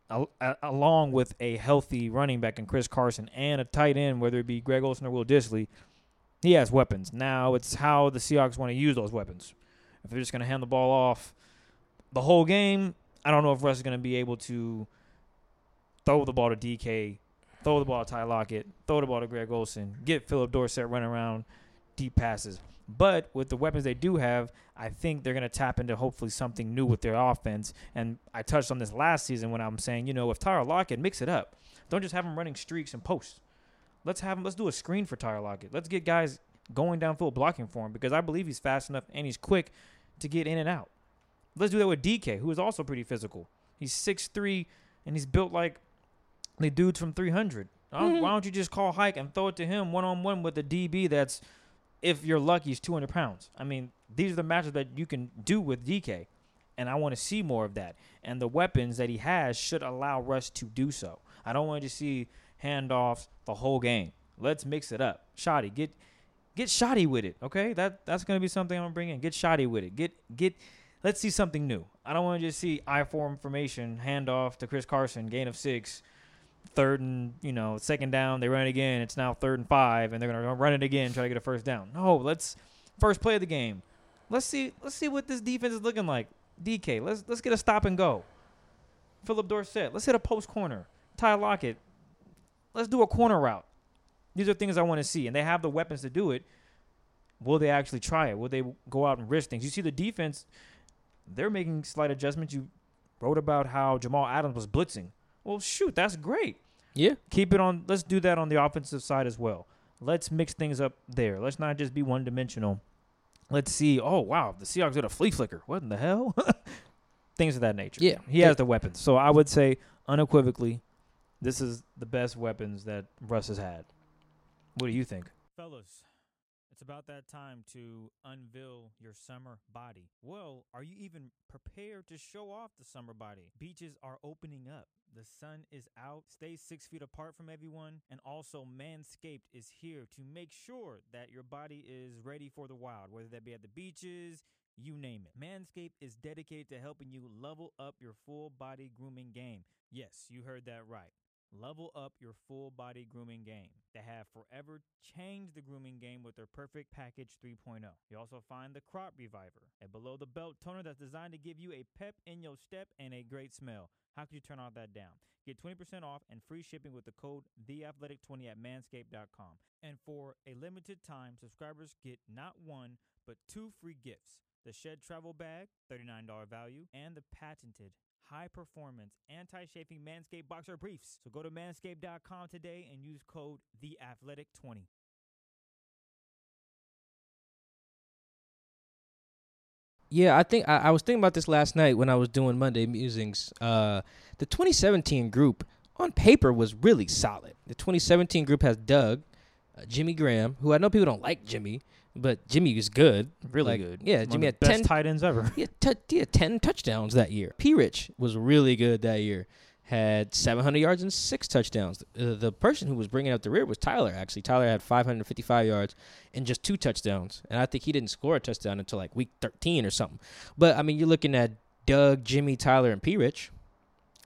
S2: al- a- along with a healthy running back in Chris Carson and a tight end, whether it be Greg Olsen or Will Dissly, he has weapons. Now it's how the Seahawks want to use those weapons. If they're just going to hand the ball off the whole game, I don't know if Russ is going to be able to throw the ball to DK, throw the ball to Ty Lockett, throw the ball to Greg Olsen, get Phillip Dorsett running around deep passes. But with the weapons they do have, I think they're going to tap into hopefully something new with their offense. And I touched on this last season when I'm saying, you know, if Tyler Lockett mix it up, don't just have him running streaks and posts. Let's have him. Let's do a screen for Tyler Lockett. Let's get guys going downfield blocking for him because I believe he's fast enough and he's quick to get in and out. Let's do that with DK, who is also pretty physical. He's 6'3", and he's built like the dudes from 300. Why don't-
S1: Mhm.
S2: Why don't you just call Hike and throw it to him one on one with a DB that's, if you're lucky, is 200 pounds? I mean, these are the matches that you can do with DK, and I want to see more of that. And the weapons that he has should allow Russ to do so. I don't want to see handoffs the whole game. Let's mix it up. Schotty, get get shoddy with it. Okay, that that's gonna be something I'm gonna bring in. Get shoddy with it. Get get. Let's see something new. I don't want to just see I form formation handoff to Chris Carson, gain of six, third and you know second down. They run it again. It's now third and five, and they're gonna run it again, try to get a first down. No, let's first play of the game. Let's see. Let's see what this defense is looking like. DK, let's let's get a stop and go. Phillip Dorsett, let's hit a post corner. Ty Lockett, let's do a corner route. These are things I want to see, and they have the weapons to do it. Will they actually try it? Will they go out and risk things? You see the defense; they're making slight adjustments. You wrote about how Jamal Adams was blitzing. Well, shoot, that's great.
S1: Yeah.
S2: Keep it on. Let's do that on the offensive side as well. Let's mix things up there. Let's not just be one dimensional. Let's see. Oh wow, the Seahawks did a flea flicker. What in the hell? *laughs* things of that nature.
S1: Yeah.
S2: He has the weapons. So I would say unequivocally, this is the best weapons that Russ has had. What do you think? Fellas, it's about that time to unveil your summer body. Well, are you even prepared to show off the summer body? Beaches are opening up. The sun is out. Stay six feet apart from everyone. And also, Manscaped is here to make sure that your body is ready for the wild, whether that be at the beaches, you name it. Manscaped is dedicated to helping you level up your full body grooming game. Yes, you heard that right. Level up your full body grooming game. They have forever changed the grooming game with their Perfect Package 3.0. You also find the Crop Reviver, a below the belt toner that's designed to give you a pep in your step and a great smell. How could you turn all that down? Get 20% off and free shipping with the code TheAthletic20 at manscaped.com. And for a limited time, subscribers get not one, but two free gifts the Shed Travel Bag, $39 value, and the patented high performance anti chafing Manscaped Boxer Briefs. So go to manscaped.com today and use code TheAthletic20.
S1: Yeah, I think I, I was thinking about this last night when I was doing Monday musings. Uh, the 2017 group on paper was really solid. The 2017 group has Doug, uh, Jimmy Graham, who I know people don't like Jimmy, but Jimmy was good.
S2: Really
S1: Like,
S2: good.
S1: Yeah,
S2: One
S1: Jimmy had
S2: best
S1: 10
S2: tight ends ever. *laughs*
S1: He had, t- had 10 touchdowns that year. P. Rich was really good that year. Had 700 yards and six touchdowns. Uh, the person who was bringing up the rear was Tyler, actually. Tyler had 555 yards and just two touchdowns. And I think he didn't score a touchdown until like week 13 or something. But, I mean, you're looking at Doug, Jimmy, Tyler, and P. Rich.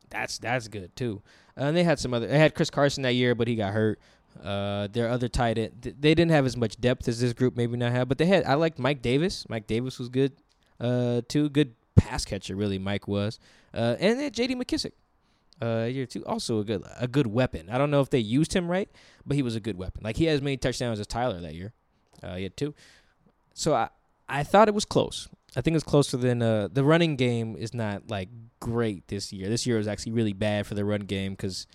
S1: That's that's good, too. And they had some other. They had Chris Carson that year, but he got hurt. Uh, their other tight end, th- they didn't have as much depth as this group maybe not have, but they had. I liked Mike Davis. Mike Davis was good, uh, too. Good pass catcher, really. Mike was, uh, and then J.D. McKissick, uh, year two, also a good a good weapon. I don't know if they used him right, but he was a good weapon. Like he had as many touchdowns as Tyler that year. Uh, he had two. So I I thought it was close. I think it's closer than uh, the running game is not like great this year. This year was actually really bad for the run game because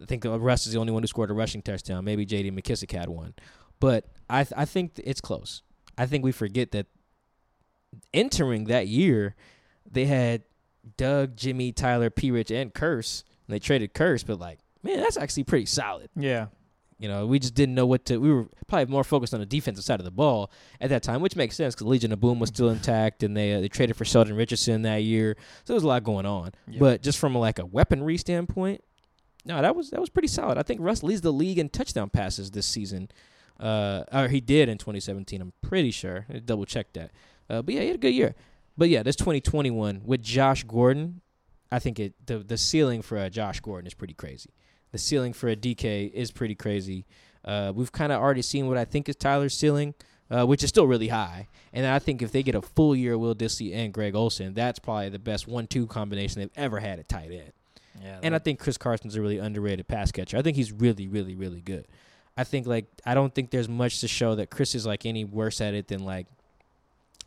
S1: I think Russ is the only one who scored a rushing touchdown. Maybe J.D. McKissick had one, but I th- I think th- it's close. I think we forget that entering that year, they had Doug, Jimmy, Tyler, P. Rich, and Kearse. And they traded Kearse, but like, man, that's actually pretty solid.
S2: Yeah.
S1: You know, we just didn't know what to. We were probably more focused on the defensive side of the ball at that time, which makes sense because Legion of Boom was still intact, and they uh, they traded for Sheldon Richardson that year, so there was a lot going on. But just from like a weaponry standpoint, no, that was that was pretty solid. I think Russ leads the league in touchdown passes this season. Uh, or he did in 2017. I'm pretty sure. Double check that. Uh, but yeah, he had a good year. But yeah, this 2021 with Josh Gordon, I think it the the ceiling for uh, Josh Gordon is pretty crazy. The ceiling for a DK is pretty crazy. Uh, we've kind of already seen what I think is Tyler's ceiling, uh, which is still really high. And I think if they get a full year of Will Dissly and Greg Olsen, that's probably the best one-two combination they've ever had at tight end.
S2: Yeah.
S1: And I think Chris Carson's a really underrated pass catcher. I think he's really, really, really good. I think like I don't think there's much to show that Chris is like any worse at it than like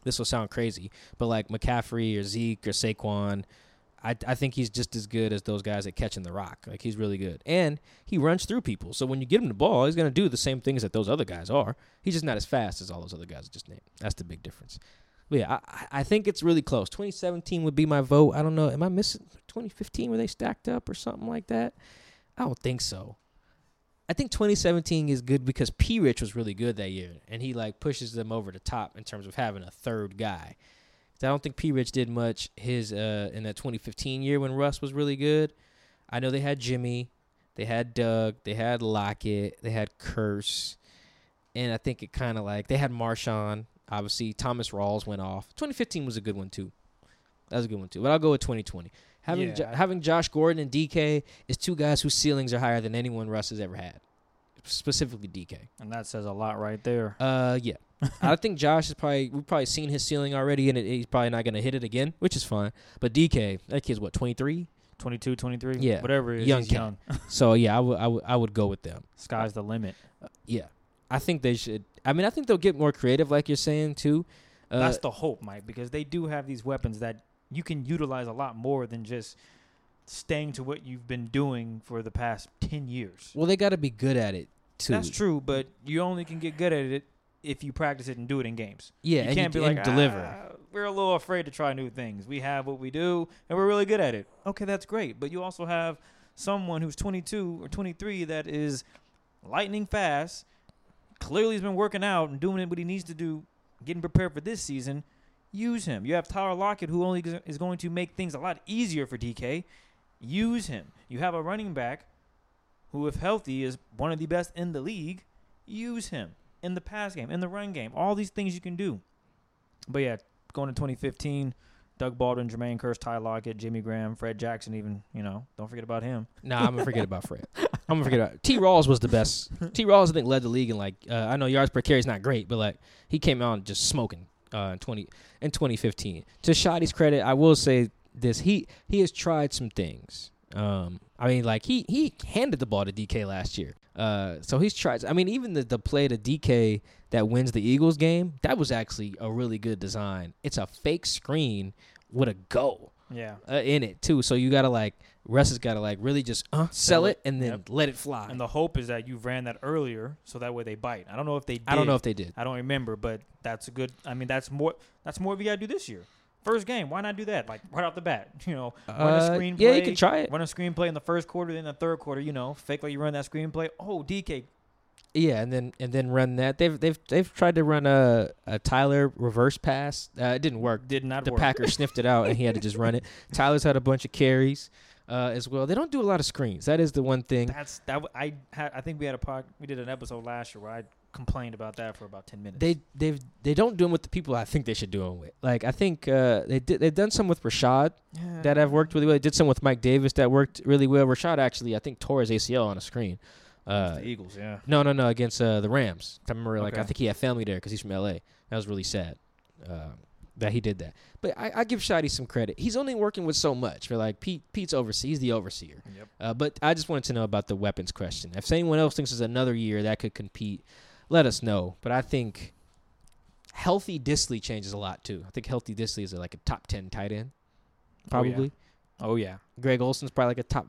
S1: this will sound crazy, but like McCaffrey or Zeke or Saquon. I, I think he's just as good as those guys at catching the rock. Like he's really good, and he runs through people. So when you get him the ball, he's gonna do the same things that those other guys are. He's just not as fast as all those other guys I just named. That's the big difference. But yeah, I, I think it's really close. 2017 would be my vote. I don't know. Am I missing 2015? Were they stacked up or something like that? I don't think so. I think 2017 is good because P. Rich was really good that year, and he like pushes them over the top in terms of having a third guy. I don't think P. Rich did much his uh, in that 2015 year when Russ was really good. I know they had Jimmy, they had Doug, they had Lockett, they had Kearse, and I think it kind of like they had Marshawn. Obviously, Thomas Rawls went off. 2015 was a good one too. That was a good one too. But I'll go with 2020. Having
S2: Yeah.
S1: Jo- having Josh Gordon and DK is two guys whose ceilings are higher than anyone Russ has ever had. Specifically DK.
S2: and that says a lot right there.
S1: Uh, yeah. *laughs* I think Josh is probably we've probably seen his ceiling already, and it, he's probably not gonna hit it again, which is fine. But DK, that kid's what 23.
S2: 22, 23,
S1: Yeah.
S2: whatever it is.
S1: Young
S2: he's young.
S1: So yeah, I would I would I would go with them.
S2: Sky's the limit.
S1: Yeah, I think they should. I mean, I think they'll get more creative, like you're saying too. Uh,
S2: That's the hope, Mike, because they do have these weapons that you can utilize a lot more than just staying to what you've been doing for the past 10 years.
S1: well, they got to be good at it too.
S2: That's true, but you only can get good at it if you practice it and do it in games.
S1: Yeah,
S2: you
S1: and
S2: can't
S1: you,
S2: be like
S1: deliver.
S2: "Ah, we're a little afraid to try new things. We have what we do, and we're really good at it. Okay, that's great. But you also have someone who's 22 or 23 that is lightning fast. Clearly, has been working out and doing what he needs to do, getting prepared for this season. Use him. You have Tyler Lockett, who only is going to make things a lot easier for DK. Use him. You have a running back who, if healthy, is one of the best in the league. Use him in the pass game, in the run game. All these things you can do. But yeah, going to 2015, Doug Baldwin, Jermaine Kearse, Ty Lockett, Jimmy Graham, Fred Jackson, even, you know, don't forget about him.
S1: Nah, I'm gonna forget about Fred. *laughs* I'm gonna forget about T. Rawls was the best. T. Rawls I think led the league in like uh, I know yards per carry is not great, but like he came out just smoking uh, in 20 in 2015. To Schotty's credit, I will say this: he he has tried some things. Um, I mean, like he he handed the ball to DK last year. Uh, so he's tried. I mean, even the the play to DK that wins the Eagles game, that was actually a really good design. It's a fake screen with a go
S2: Yeah.
S1: uh, in it too. So you gotta like Russ has gotta like really just uh, sell it and then
S2: Yep.
S1: let it fly.
S2: And the hope is that you've ran that earlier so that way they bite. I don't know if they did.
S1: I don't know if they did.
S2: I don't remember, but that's a good. I mean, that's more. That's more we got to do this year. First game, why not do that? Like right off the bat, *laughs* you know, run a
S1: Uh,
S2: screenplay.
S1: yeah, you can try it.
S2: Run a screenplay in the first quarter, then the third quarter. You know, fake like you run that screenplay. Oh, DK,
S1: Yeah, and then and then run that. They've they've they've tried to run a, a Tyler reverse pass. Uh, it didn't work.
S2: did not
S1: The
S2: work.
S1: The Packers *laughs* sniffed it out and he had to just run it. Tyler's had a bunch of carries uh, as well. They don't do a lot of screens. That is the one thing.
S2: That's that. w- I had. I think we had a pod. We did an episode last year where I complained about that for about ten minutes.
S1: They they've they don't do them with the people I think they should do them with. Like I think uh, they did they've done some with Rashad
S2: yeah.
S1: that have worked really well. They did some with Mike Davis that worked really well. Rashad actually I think tore his ACL on a screen. Uh,
S2: the Eagles. Yeah.
S1: No, no, no. Against uh, the Rams. I remember, like, I think he had family there because he's from LA. That was really sad uh, that he did that. But I, I give Schotty some credit. He's only working with so much. For like Pete, Pete's overseer. He's the overseer.
S2: Yep.
S1: Uh, but I just wanted to know about the weapons question. If anyone else thinks there's another year that could compete, let us know. But I think, Healthy Dissly changes a lot too. I think Healthy Dissly is like a top ten tight end,
S2: Oh, yeah.
S1: probably.
S2: Oh yeah.
S1: Greg Olsen's probably like a top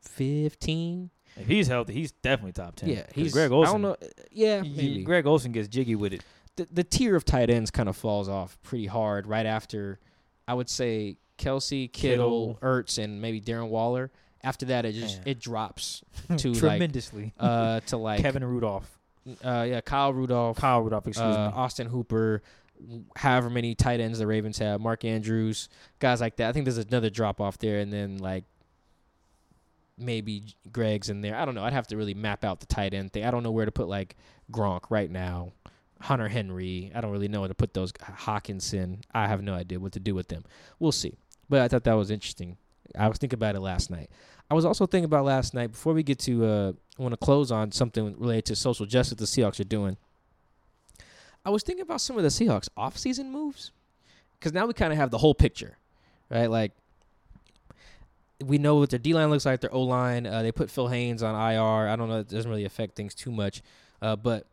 S1: fifteen.
S2: If he's healthy, he's definitely top ten.
S1: Yeah, he's
S2: Greg Olsen.
S1: I don't know. Yeah, maybe.
S2: Greg Olsen gets jiggy with it.
S1: the the tier of tight ends kind of falls off pretty hard right after, I would say Kelce, Kittle,
S2: Kittle.
S1: Ertz, and maybe Darren Waller. After that, it just
S2: Man.
S1: it drops *laughs* to like
S2: tremendously.
S1: uh to *laughs* like
S2: Kevin Rudolph,
S1: uh yeah Kyle Rudolph,
S2: Kyle Rudolph, excuse
S1: uh,
S2: me.
S1: Austin Hooper, however many tight ends the Ravens have, Mark Andrews, guys like that. I think there's another drop off there, and then like maybe Greg's in there. I don't know. I'd have to really map out the tight end thing. I don't know where to put like Gronk right now. Hunter Henry. I don't really know where to put those Hockenson. I have no idea what to do with them. We'll see. But I thought that was interesting. I was thinking about it last night. I was also thinking about last night before we get to uh want to close on something related to social justice the Seahawks are doing. I was thinking about some of the Seahawks off-season moves because now we kind of have the whole picture, right? Like we know what their D line looks like, their O line. Uh, they put Phil Haynes on IR. I don't know; it doesn't really affect things too much. Uh, but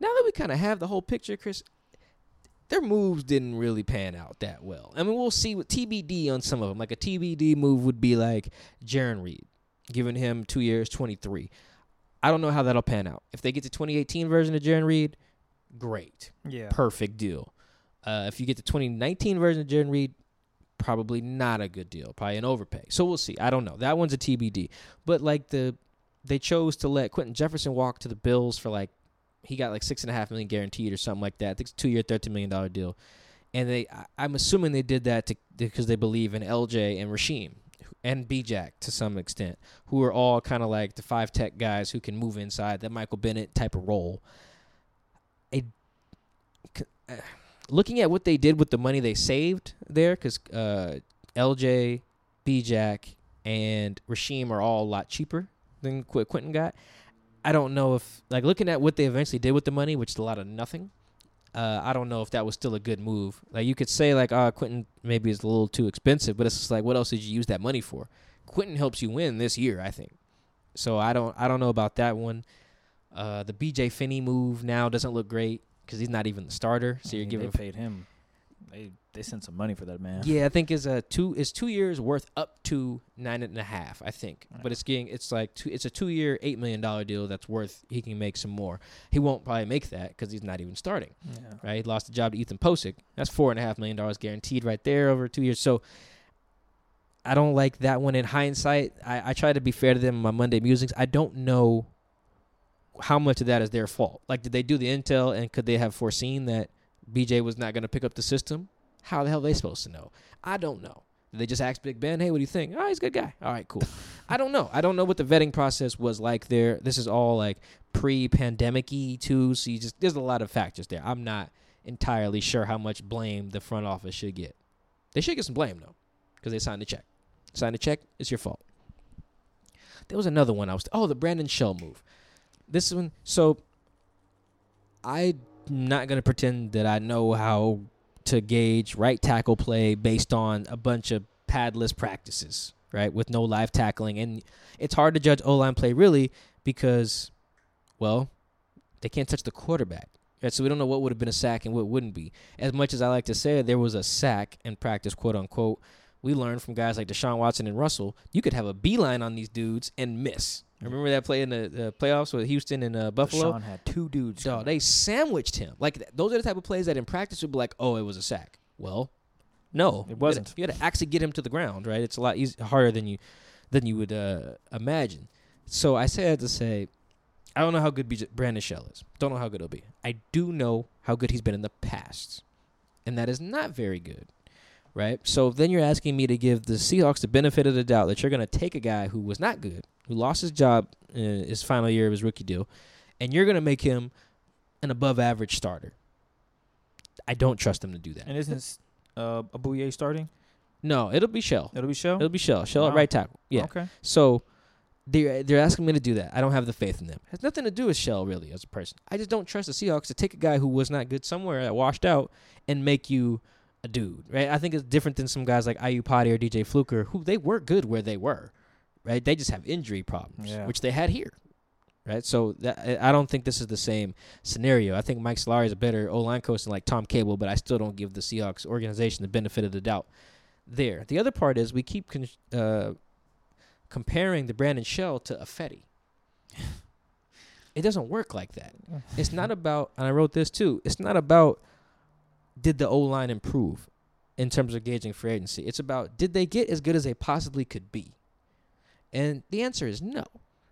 S1: now that we kind of have the whole picture, Chris, their moves didn't really pan out that well. I mean, we'll see with TBD on some of them. Like a TBD move would be like Jarran Reed, giving him two years, twenty three. I don't know how that'll pan out. If they get the 2018 version of Jarran Reed, great
S2: yeah.
S1: perfect deal. Uh, if you get the 2019 version of Jarran Reed, probably not a good deal. Probably an overpay. So we'll see. I don't know. That one's a TBD. But like the, they chose to let Quinton Jefferson walk to the Bills for like, he got like six and a half million guaranteed or something like that. I think it's two year, thirteen million dollar deal. And they, I- I'm assuming they did that to because they believe in LJ and Rasheem and B-Jack to some extent, who are all kind of like the five tech guys who can move inside that Michael Bennett type of role. Uh, looking at what they did with the money they saved there, because uh, LJ, B-Jack, and Rasheem are all a lot cheaper than Qu- Quinton got. I don't know if like looking at what they eventually did with the money, which is a lot of nothing. Uh, I don't know if that was still a good move. Like you could say like, uh, Quinton maybe is a little too expensive, but it's just like, what else did you use that money for? Quinton helps you win this year, I think. So I don't, I don't know about that one. Uh, the BJ Finney move now doesn't look great because he's not even the starter. So
S2: I
S1: you're
S2: mean,
S1: giving
S2: they paid him. They they sent some money for that man.
S1: yeah, I think is a uh, two is two years worth up to nine and a half. I think, but it's getting it's like two, it's a two year eight million dollar deal that's worth he can make some more. He won't probably make that because he's not even starting.
S2: Yeah.
S1: Right, he lost the job to Ethan Pocic. That's four and a half million dollars guaranteed right there over two years. So I don't like that one. In hindsight, I, I try to be fair to them in my Monday musings. I don't know how much of that is their fault. Like, did they do the intel and could they have foreseen that BJ was not going to pick up the system? How the hell are they supposed to know? I don't know. Did they just ask Big Ben, hey, what do you think? Oh, he's a good guy. All right, cool. *laughs* I don't know. I don't know what the vetting process was like there. This is all like pre pandemic y too. So you just, there's a lot of factors there. I'm not entirely sure how much blame the front office should get. They should get some blame, though, because they signed the check. Signed the check, it's your fault. There was another one I was, oh, the Brandon Shell move. This one, so I'm not going to pretend that I know how to gauge right tackle play based on a bunch of padless practices, right? With no live tackling. And it's hard to judge O line play really because, well, they can't touch the quarterback. Right? So we don't know what would have been a sack and what wouldn't be. As much as I like to say there was a sack in practice, quote unquote, we learned from guys like Deshaun Watson and Russell, you could have a beeline on these dudes and miss. Remember that play in the, the playoffs with Houston and uh, Buffalo?
S2: Deshaun had two dudes.
S1: Dog, they sandwiched him. Like th- those are the type of plays that in practice would be like, oh, it was a sack. Well, no,
S2: It wasn't.
S1: You had, to actually get him to the ground, right? It's a lot easy, harder than you than you would uh, imagine. So I say that to say, I don't know how good BJ, Brandon Shell is. Don't know how good he'll be. I do know how good he's been in the past, and that is not very good, right? So then you're asking me to give the Seahawks the benefit of the doubt that you're going to take a guy who was not good, who lost his job in his final year of his rookie deal, and you're going to make him an above average starter. I don't trust him to do that.
S2: And isn't uh, Ogbuehi starting?
S1: No, it'll be Shell.
S2: It'll be Shell.
S1: It'll be Shell. Shell at right tackle. Yeah.
S2: Okay.
S1: So they're they're asking me to do that. I don't have the faith in them. It has nothing to do with Shell really as a person. I just don't trust the Seahawks to take a guy who was not good somewhere that washed out and make you a dude. Right? I think it's different than some guys like Iupati or DJ Fluker who they were good where they were. Right? They just have injury problems,
S2: Yeah.
S1: which they had here. right? So that, I don't think this is the same scenario. I think Mike Solari is a better O line coach than like Tom Cable, but I still don't give the Seahawks organization the benefit of the doubt there. The other part is we keep con- uh, comparing the Brandon Shell to Ifedi. *laughs* it doesn't work like that. It's not *laughs* about, and I wrote this too. It's not about did the O line improve in terms of gauging free agency. It's about did they get as good as they possibly could be, and the answer is no,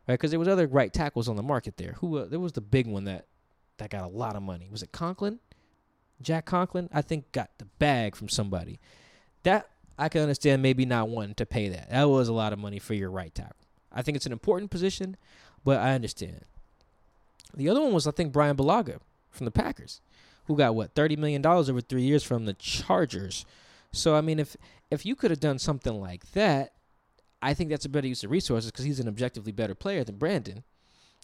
S1: right? Because there was other right tackles on the market there. Who uh, there was the big one that that got a lot of money. Was it Conklin? Jack Conklin, I think, got the bag from somebody. That I can understand maybe not wanting to pay that. That was a lot of money for your right tackle. I think it's an important position, but I understand. The other one was I think Bryan Bulaga from the Packers, who got what thirty million dollars over three years from the Chargers. So I mean, if if you could have done something like that, I think that's a better use of resources because he's an objectively better player than Brandon.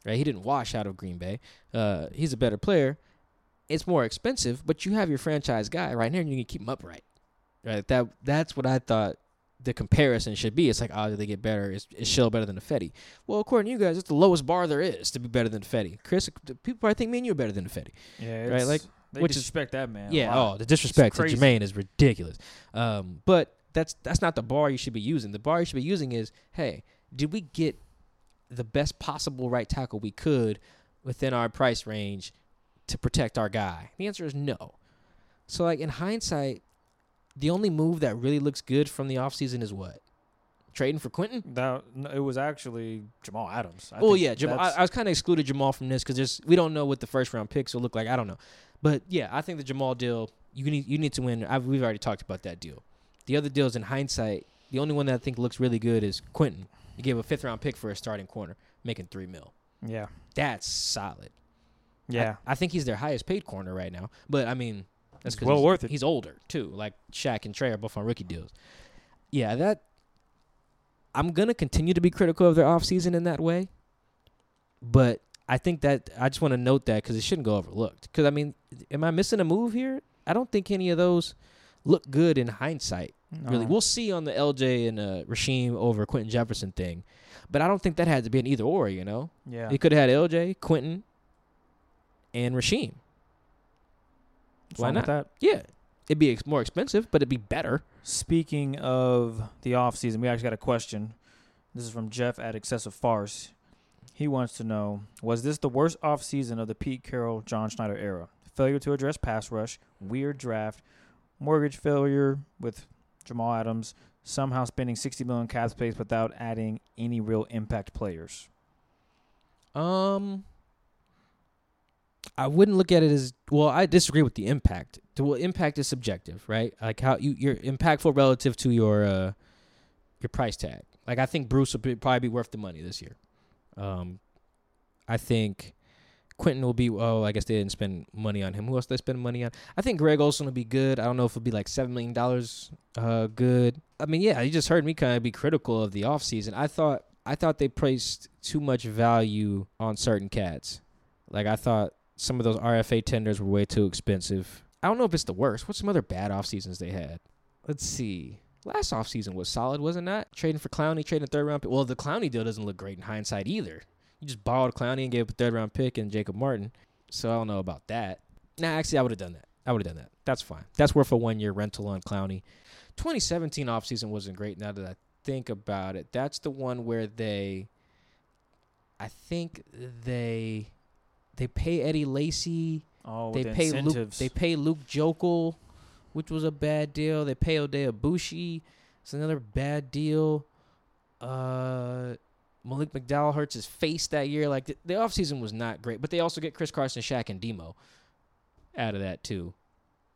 S1: Right? He didn't wash out of Green Bay. Uh, he's a better player. It's more expensive, but you have your franchise guy right here, and you can keep him upright. Right? That that's what I thought the comparison should be. It's like, oh, did they get better? Is, is Shell better than the Fetty? Well, according to you guys, it's the lowest bar there is to be better than Fetty. Chris, people probably think me and you are better than Fetty.
S2: Yeah,
S1: Right, like,
S2: they
S1: which is-
S2: disrespect that man.
S1: Yeah. Oh, the disrespect to. Jermaine is ridiculous. Um, but that's that's not the bar you should be using. The bar you should be using is, hey, did we get the best possible right tackle we could within our price range to protect our guy? The answer is no. So like in hindsight, the only move that really looks good from the offseason is what? Trading for Quinton?
S2: That no, it was actually Jamal Adams. I
S1: oh yeah, Jamal. I, I was kind of excluded Jamal from this because we don't know what the first round picks will look like. I don't know, but yeah, I think the Jamal deal you need you need to win. I've, we've already talked about that deal. The other deals in hindsight, the only one that I think looks really good is Quinton. You gave a fifth round pick for a starting corner, making three mil.
S2: yeah,
S1: That's solid.
S2: yeah.
S1: I, I think he's their highest paid corner right now. But I mean, that's
S2: It's
S1: because
S2: well
S1: he's,
S2: worth it.
S1: He's older too. Like Shaq and Trey are both on rookie deals. Yeah, that. I'm gonna continue to be critical of their offseason in that way, but I think that I just want to note that because it shouldn't go overlooked. Because I mean, am I missing a move here? I don't think any of those look good in hindsight. Really, we'll see on the LJ and uh, Rasheem over Quinton Jefferson thing, but I don't think that had to be an either or. You know,
S2: yeah.
S1: it could have had LJ, Quinton, and Rasheem. Why not?
S2: that?
S1: Yeah, it'd be ex- more expensive, but it'd be better.
S2: Speaking of the offseason, we actually got a question. This is from Jeff at Excessive Farce. He wants to know Was this the worst offseason of the Pete Carroll, John Schneider era? Failure to address pass rush, weird draft, mortgage failure with Jamal Adams, somehow spending 60 million cap space without adding any real impact players.
S1: Um, I wouldn't look at it as well. I disagree with the impact. Well, impact is subjective, right? Like how you you're impactful relative to your uh your price tag. Like I think Bruce be, probably be worth the money this year. Um, I think Quinton will be. Oh, I guess they didn't spend money on him. Who else they spend money on? I think Greg Olsen will be good. I don't know if it'll be like seven million dollars. Uh, good. I mean, yeah, you just heard me kind of be critical of the offseason. I thought I thought they placed too much value on certain cats. Like I thought some of those RFA tenders were way too expensive. I don't know if it's the worst. What's some other bad off seasons they had? Let's see. Last offseason was solid, wasn't that? Trading for Clowney, trading a third round pick. Well, the Clowney deal doesn't look great in hindsight either. You just borrowed Clowney and gave up a third round pick and Jacob Martin. So I don't know about that. Nah, actually, I would have done that. I would have done that. That's fine. That's worth a one year rental on Clowney. 2017 offseason wasn't great now that I think about it. That's the one where they, I think they, they pay Eddie Lacy.
S2: Oh,
S1: They
S2: the
S1: pay Luke.
S2: incentives.
S1: They pay Luke Joeckel, which was a bad deal. They pay Oday Aboushi. It's another bad deal. Uh, Malik McDowell hurts his face that year. Like the, the offseason was not great, but they also get Chris Carson, Shaq, and Demo out of that too.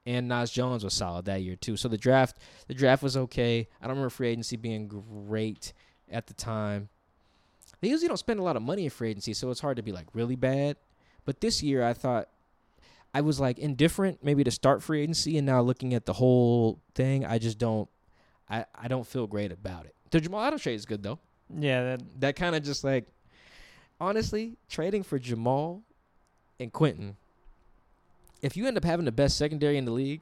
S1: And Naz Jones was solid that year too. So the draft, the draft was okay. I don't remember free agency being great at the time. They usually don't spend a lot of money in free agency, so it's hard to be like really bad. But this year, I thought I was like indifferent maybe to start free agency, and now looking at the whole thing, I just don't. I, I don't feel great about it. The Jamal Adams trade is good though.
S2: yeah, that,
S1: That kind of just like, honestly, trading for Jamal and Quinton. If you end up having the best secondary in the league,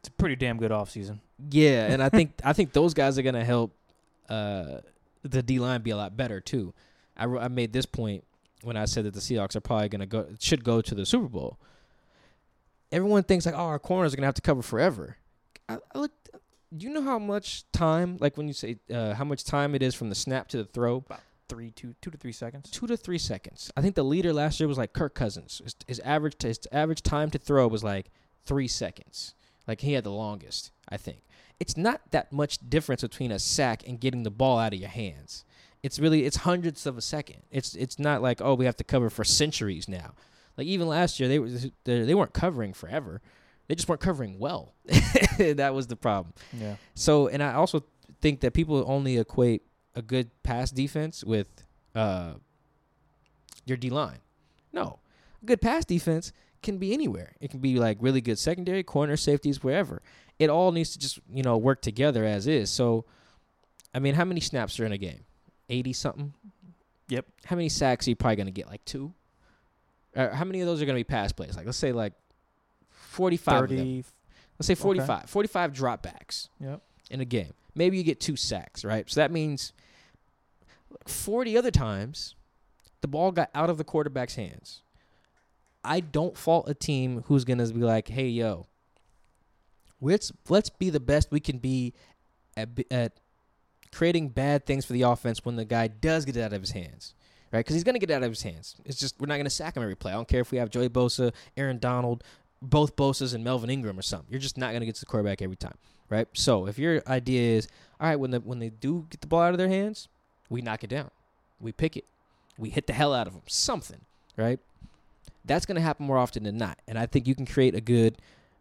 S2: it's a pretty damn good offseason.
S1: yeah, and I think *laughs* I think those guys are gonna help uh, the D line be a lot better too. I, I made this point when I said that the Seahawks are probably gonna go should go to the Super Bowl. Everyone thinks like, oh, our corners are gonna have to cover forever. I, I look. Do you know how much time, like when you say uh, how much time it is from the snap to the throw?
S2: About Three, two, two to three seconds.
S1: two to three seconds. I think the leader last year was like Kirk Cousins. His, his average his average time to throw was like three seconds. Like he had the longest. I think it's not that much difference between a sack and getting the ball out of your hands. It's really it's hundredths of a second. It's it's not like oh we have to cover for centuries now. Like even last year they were they, they weren't covering forever. They just weren't covering well. *laughs* that was the problem.
S2: Yeah.
S1: So, and I also think that people only equate a good pass defense with uh, your D line. No, a good pass defense can be anywhere. It can be like really good secondary, corner, safeties, wherever. It all needs to just you know work together as is. So, I mean, how many snaps are in a game? Eighty something.
S2: Yep.
S1: How many sacks are you probably gonna get? Like two. Uh, how many of those are gonna be pass plays? Like let's say like forty-five. of them.
S2: 30.
S1: Let's say
S2: Okay.
S1: 45. 45 dropbacks
S2: Yep.
S1: in a game. Maybe you get two sacks, right? So that means 40 other times the ball got out of the quarterback's hands. I don't fault a team who's going to be like, "Hey, yo, let's let's be the best we can be at at creating bad things for the offense when the guy does get it out of his hands." Right? Cuz he's going to get it out of his hands. It's just we're not going to sack him every play. I don't care if we have Joey Bosa, Aaron Donald, both Bosa's and Melvin Ingram or something. You're just not going to get to the quarterback every time, right? So if your idea is, all right, when the when they do get the ball out of their hands, we knock it down, we pick it, we hit the hell out of them, something, right? That's going to happen more often than not, and I think you can create a good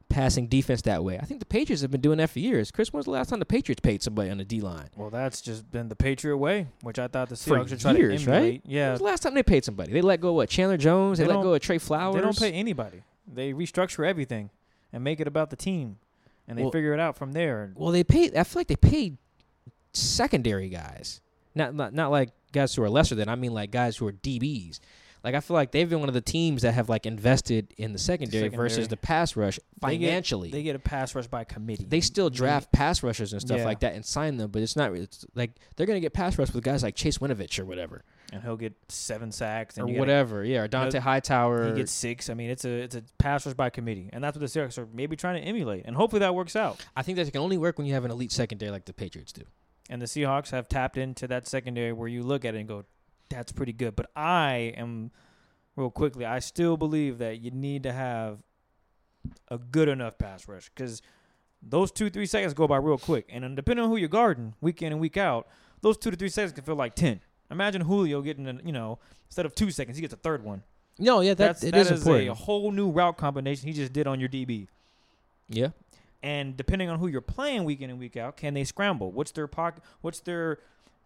S1: passing defense that way. I think the Patriots have been doing that for years. Chris, when's the last time the Patriots paid somebody on the D line?
S2: Well, that's just been the Patriot way, which I thought the Seahawks should try
S1: years,
S2: to
S1: right?
S2: emulate.
S1: When
S2: Yeah.
S1: was the last time they paid somebody? They let go of what? Chandler Jones. They,
S2: They
S1: let go of Trey Flowers.
S2: They don't pay anybody. They restructure everything and make it about the team, and they
S1: Well-
S2: figure it out from there.
S1: Well, they paid. I feel like they paid secondary guys, not not not like guys who are lesser than. I mean, like guys who are DBs. Like I feel like they've been one of the teams that have like invested in the secondary, versus
S2: Secondary.
S1: the pass rush
S2: They get-
S1: financially.
S2: They get a pass rush by committee.
S1: They still
S2: They-
S1: draft pass rushers and stuff
S2: Yeah.
S1: like that and sign them, but it's not. It's like they're gonna get pass rush with guys like Chase Winovich or whatever,
S2: and he'll get seven sacks and
S1: or
S2: gotta-
S1: whatever. Yeah, or Dont'a
S2: know,
S1: Hightower.
S2: He gets six. I mean, it's a it's a pass rush by committee, and that's what the Seahawks are maybe trying to emulate, and hopefully that works out.
S1: I think that it can only work when you have an elite secondary like the Patriots do.
S2: And the Seahawks have tapped into that secondary where you look at it and go, "That's pretty good." But I am, real quickly, I still believe that you need to have a good enough pass rush because those two three seconds go by real quick, and depending on who you're guarding, week in and week out, those two to three seconds can feel like ten. Imagine Julio getting, a, you know, instead of two seconds, he gets a third one.
S1: No, yeah, that
S2: That's
S1: it
S2: that
S1: is
S2: is a whole new route combination he just did on your DB.
S1: yeah,
S2: And depending on who you're playing week in and week out, can they scramble? What's their pocket? What's their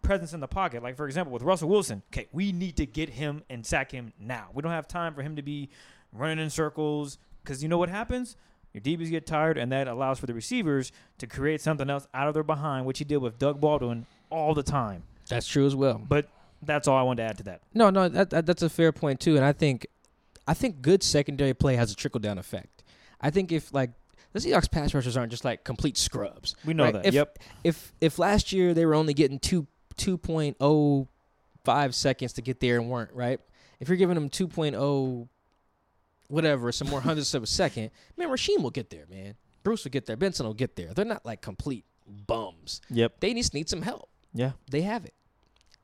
S2: presence in the pocket? Like for example, with Russell Wilson, okay, we need to get him and sack him now. We don't have time for him to be running in circles because you know what happens? Your DBs get tired, and that allows for the receivers to create something else out of their behind, which he did with Doug Baldwin all the time.
S1: that's true as well.
S2: But that's all I wanted to add to that.
S1: No, no, that, that that's a fair point too, and I think, I think good secondary play has a trickle down effect. I think if like the Seahawks pass rushers aren't just like complete scrubs.
S2: We know
S1: Right,
S2: that.
S1: if-
S2: yep.
S1: If if last year they were only getting two two point oh five seconds to get there and weren't right, if you're giving them two point oh whatever, some more hundredths of a second, man, Rasheem will get there, man. Bruce will get there. Benson will get there. They're not like complete bums.
S2: Yep.
S1: They just need some help.
S2: Yeah.
S1: They have it,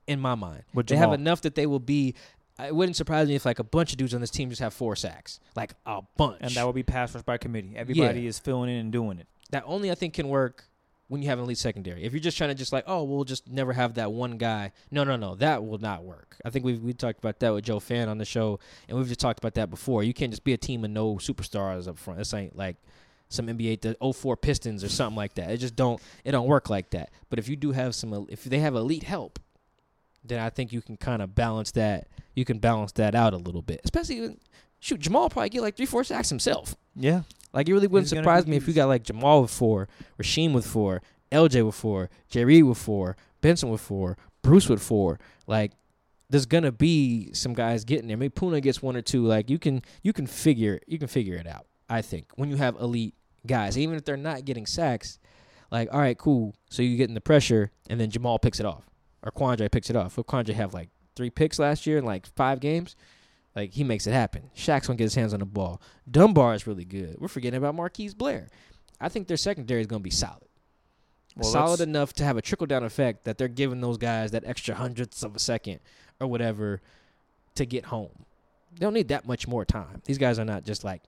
S1: in my mind. They have enough that they will be. Uh, it wouldn't surprise me if like a bunch of dudes on this team just have four sacks, like a bunch.
S2: And that would be pass rush by committee. Everybody is filling in and doing it.
S1: that only I think can work when you have an elite secondary. If you're just trying to just like, oh, we'll just never have that one guy. No, no, no, that will not work. I think we we talked about that with Joe Fan on the show, and we've just talked about that before. You can't just be a team with no superstars up front. This ain't like some NBA the 04 Pistons or something like that. It just don't it don't work like that. But if you do have some, if they have elite help, then I think you can kind of balance that. You can balance that out a little bit, especially. Shoot, Jamal probably get like three, four sacks himself.
S2: Yeah.
S1: Like it really wouldn't
S2: He's
S1: surprise me if you got like Jamal with four, Rasheem with four, LJ with four, Jerry with four, Benson with four, Bruce with four. Like there's gonna be some guys getting there. Maybe Poona gets one or two. Like you can you can figure you can figure it out. I think when you have elite guys, even if they're not getting sacks, like all right, cool. So you're getting the pressure, and then Jamal picks it off, or Quandre picks it off. Or Quandre have like three picks last year in like five games. Like he makes it happen. Shaq's gonna get his hands on the ball. Dunbar is really good. We're forgetting about Marquise Blair. I think their secondary is gonna be solid.
S2: Well,
S1: solid enough to have a trickle down effect that they're giving those guys that extra hundredths of a second or whatever to get home. They don't need that much more time. These guys are not just like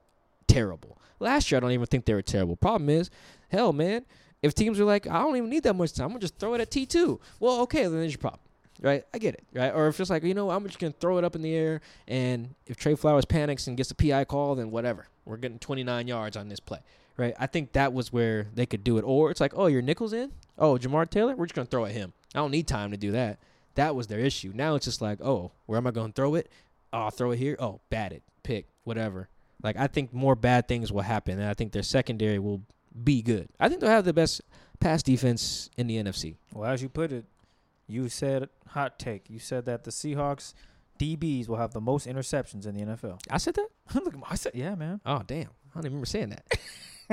S1: terrible. Last year, I don't even think they were terrible. Problem is, hell, man, if teams are like, I don't even need that much time, I'm gonna just throw it at T two. Well, okay, then there's your problem, right? I get it, right? Or if it's like, you know, I'm just gonna throw it up in the air, and if Tre Flowers panics and gets a PI call, then whatever, we're getting 29 yards on this play, right? I think that was where they could do it. Or it's like, oh, your nickels in, oh, Jamar Taylor, we're just gonna throw at him. I don't need time to do that. That was their issue. Now it's just like, oh, where am I gonna throw it? Oh, I'll throw it here. Oh, bat it, pick, whatever. Like I think more bad things will happen, and I think their secondary will be good. I think they'll have the best pass defense in the NFC.
S2: Well, as you put it, you said hot take. You said that the Seahawks DBs will have the most interceptions in the NFL.
S1: I said that. *laughs*
S2: Look, I said, yeah, man.
S1: Oh damn, I don't even remember saying that. *laughs*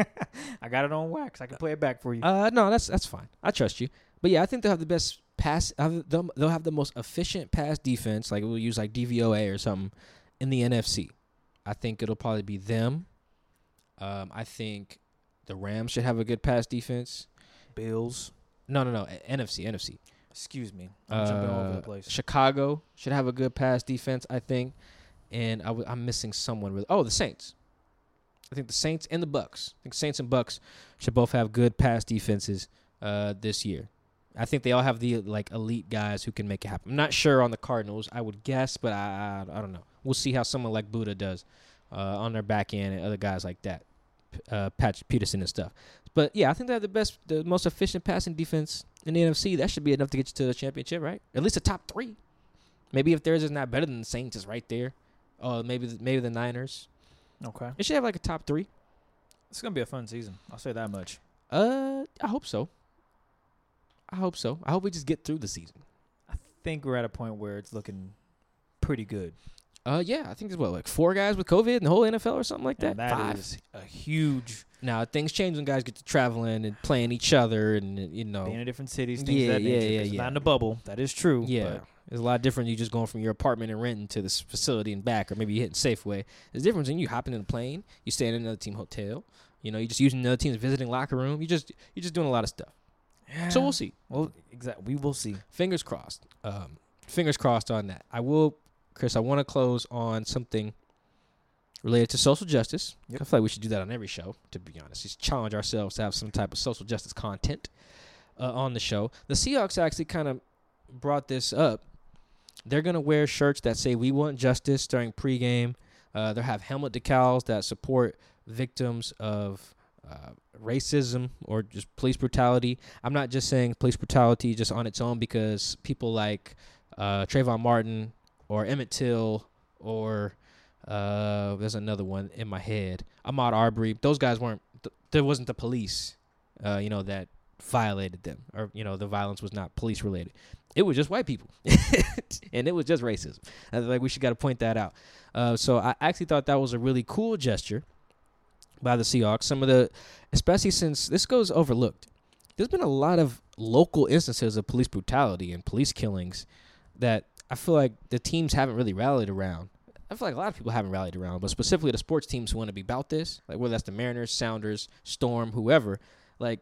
S1: *laughs*
S2: I got it on wax. I can play it back for you.
S1: Uh, no, that's that's fine. I trust you. But yeah, I think they'll have the best pass. They'll they'll have the most efficient pass defense. Like we'll use like DVOA or something in the NFC. I think it'll probably be them. Um, I think the Rams should have a good pass defense.
S2: Bills.
S1: No, no, no. NFC, NFC.
S2: Excuse me. I'm jumping all over the
S1: Uh,
S2: place.
S1: Chicago should have a good pass defense, I think. And I w- I'm missing someone with. Oh, the Saints. I think the Saints and the Bucks. I think Saints and Bucks should both have good pass defenses uh, this year. I think they all have the like elite guys who can make it happen. I'm not sure on the Cardinals. I would guess, but I I, I don't know. We'll see how someone like Budda does uh, on their back end and other guys like that, uh, Patch Peterson and stuff. But yeah, I think they have the best, the most efficient passing defense in the NFC. That should be enough to get you to the championship, right? At least a top three. Maybe if theirs is not better than the Saints, it's right there. Oh, maybe the, maybe the Niners.
S2: okay.
S1: It should have like a top three.
S2: It's gonna be a fun season. I'll say that much.
S1: Uh, I hope so. I hope so. I hope we just get through the season.
S2: I think we're at a point where it's looking pretty good.
S1: Uh, yeah, I think there's what like four guys with COVID in the whole NFL or something like that.
S2: And that
S1: Five.
S2: is a huge
S1: Now things change when guys get to traveling and playing each other, and uh, you know,
S2: being in different cities, things
S1: Yeah,
S2: of that
S1: yeah,
S2: nature.
S1: yeah, yeah.
S2: Not in a bubble. That is true.
S1: yeah,
S2: but
S1: it's a lot different. You just going from your apartment and renting to this facility and back, or maybe you hitting Safeway. There's a difference in you hopping in a plane, you staying in another team hotel. You know, you just using another team's visiting locker room. You just you're just doing a lot of stuff. So we'll see.
S2: Well, exactly. We will see.
S1: Fingers crossed. Um, fingers crossed on that. I will, Chris. I want to close on something related to social justice.
S2: Yep.
S1: I feel like we should do that on every show. To be honest, just challenge ourselves to have some type of social justice content uh, on the show. The Seahawks actually kind of brought this up. They're gonna wear shirts that say "We want justice" during pregame. Uh, they'll have helmet decals that support victims of uh, racism or just police brutality. I'm not just saying police brutality just on its own because people like uh, Trayvon Martin or Emmett Till or uh, there's another one in my head, Ahmad Arbery. Those guys weren't. Th- there wasn't the police, uh, you know, that violated them or you know the violence was not police related. It was just white people, *laughs* and it was just racism. I like we should got to point that out. Uh, so I actually thought that was a really cool gesture by the Seahawks. Some of the, especially since this goes overlooked. There's been a lot of local instances of police brutality and police killings that I feel like the teams haven't really rallied around. I feel like a lot of people haven't rallied around, but specifically the sports teams who want to be about this, like whether that's the Mariners, Sounders, Storm, whoever. Like,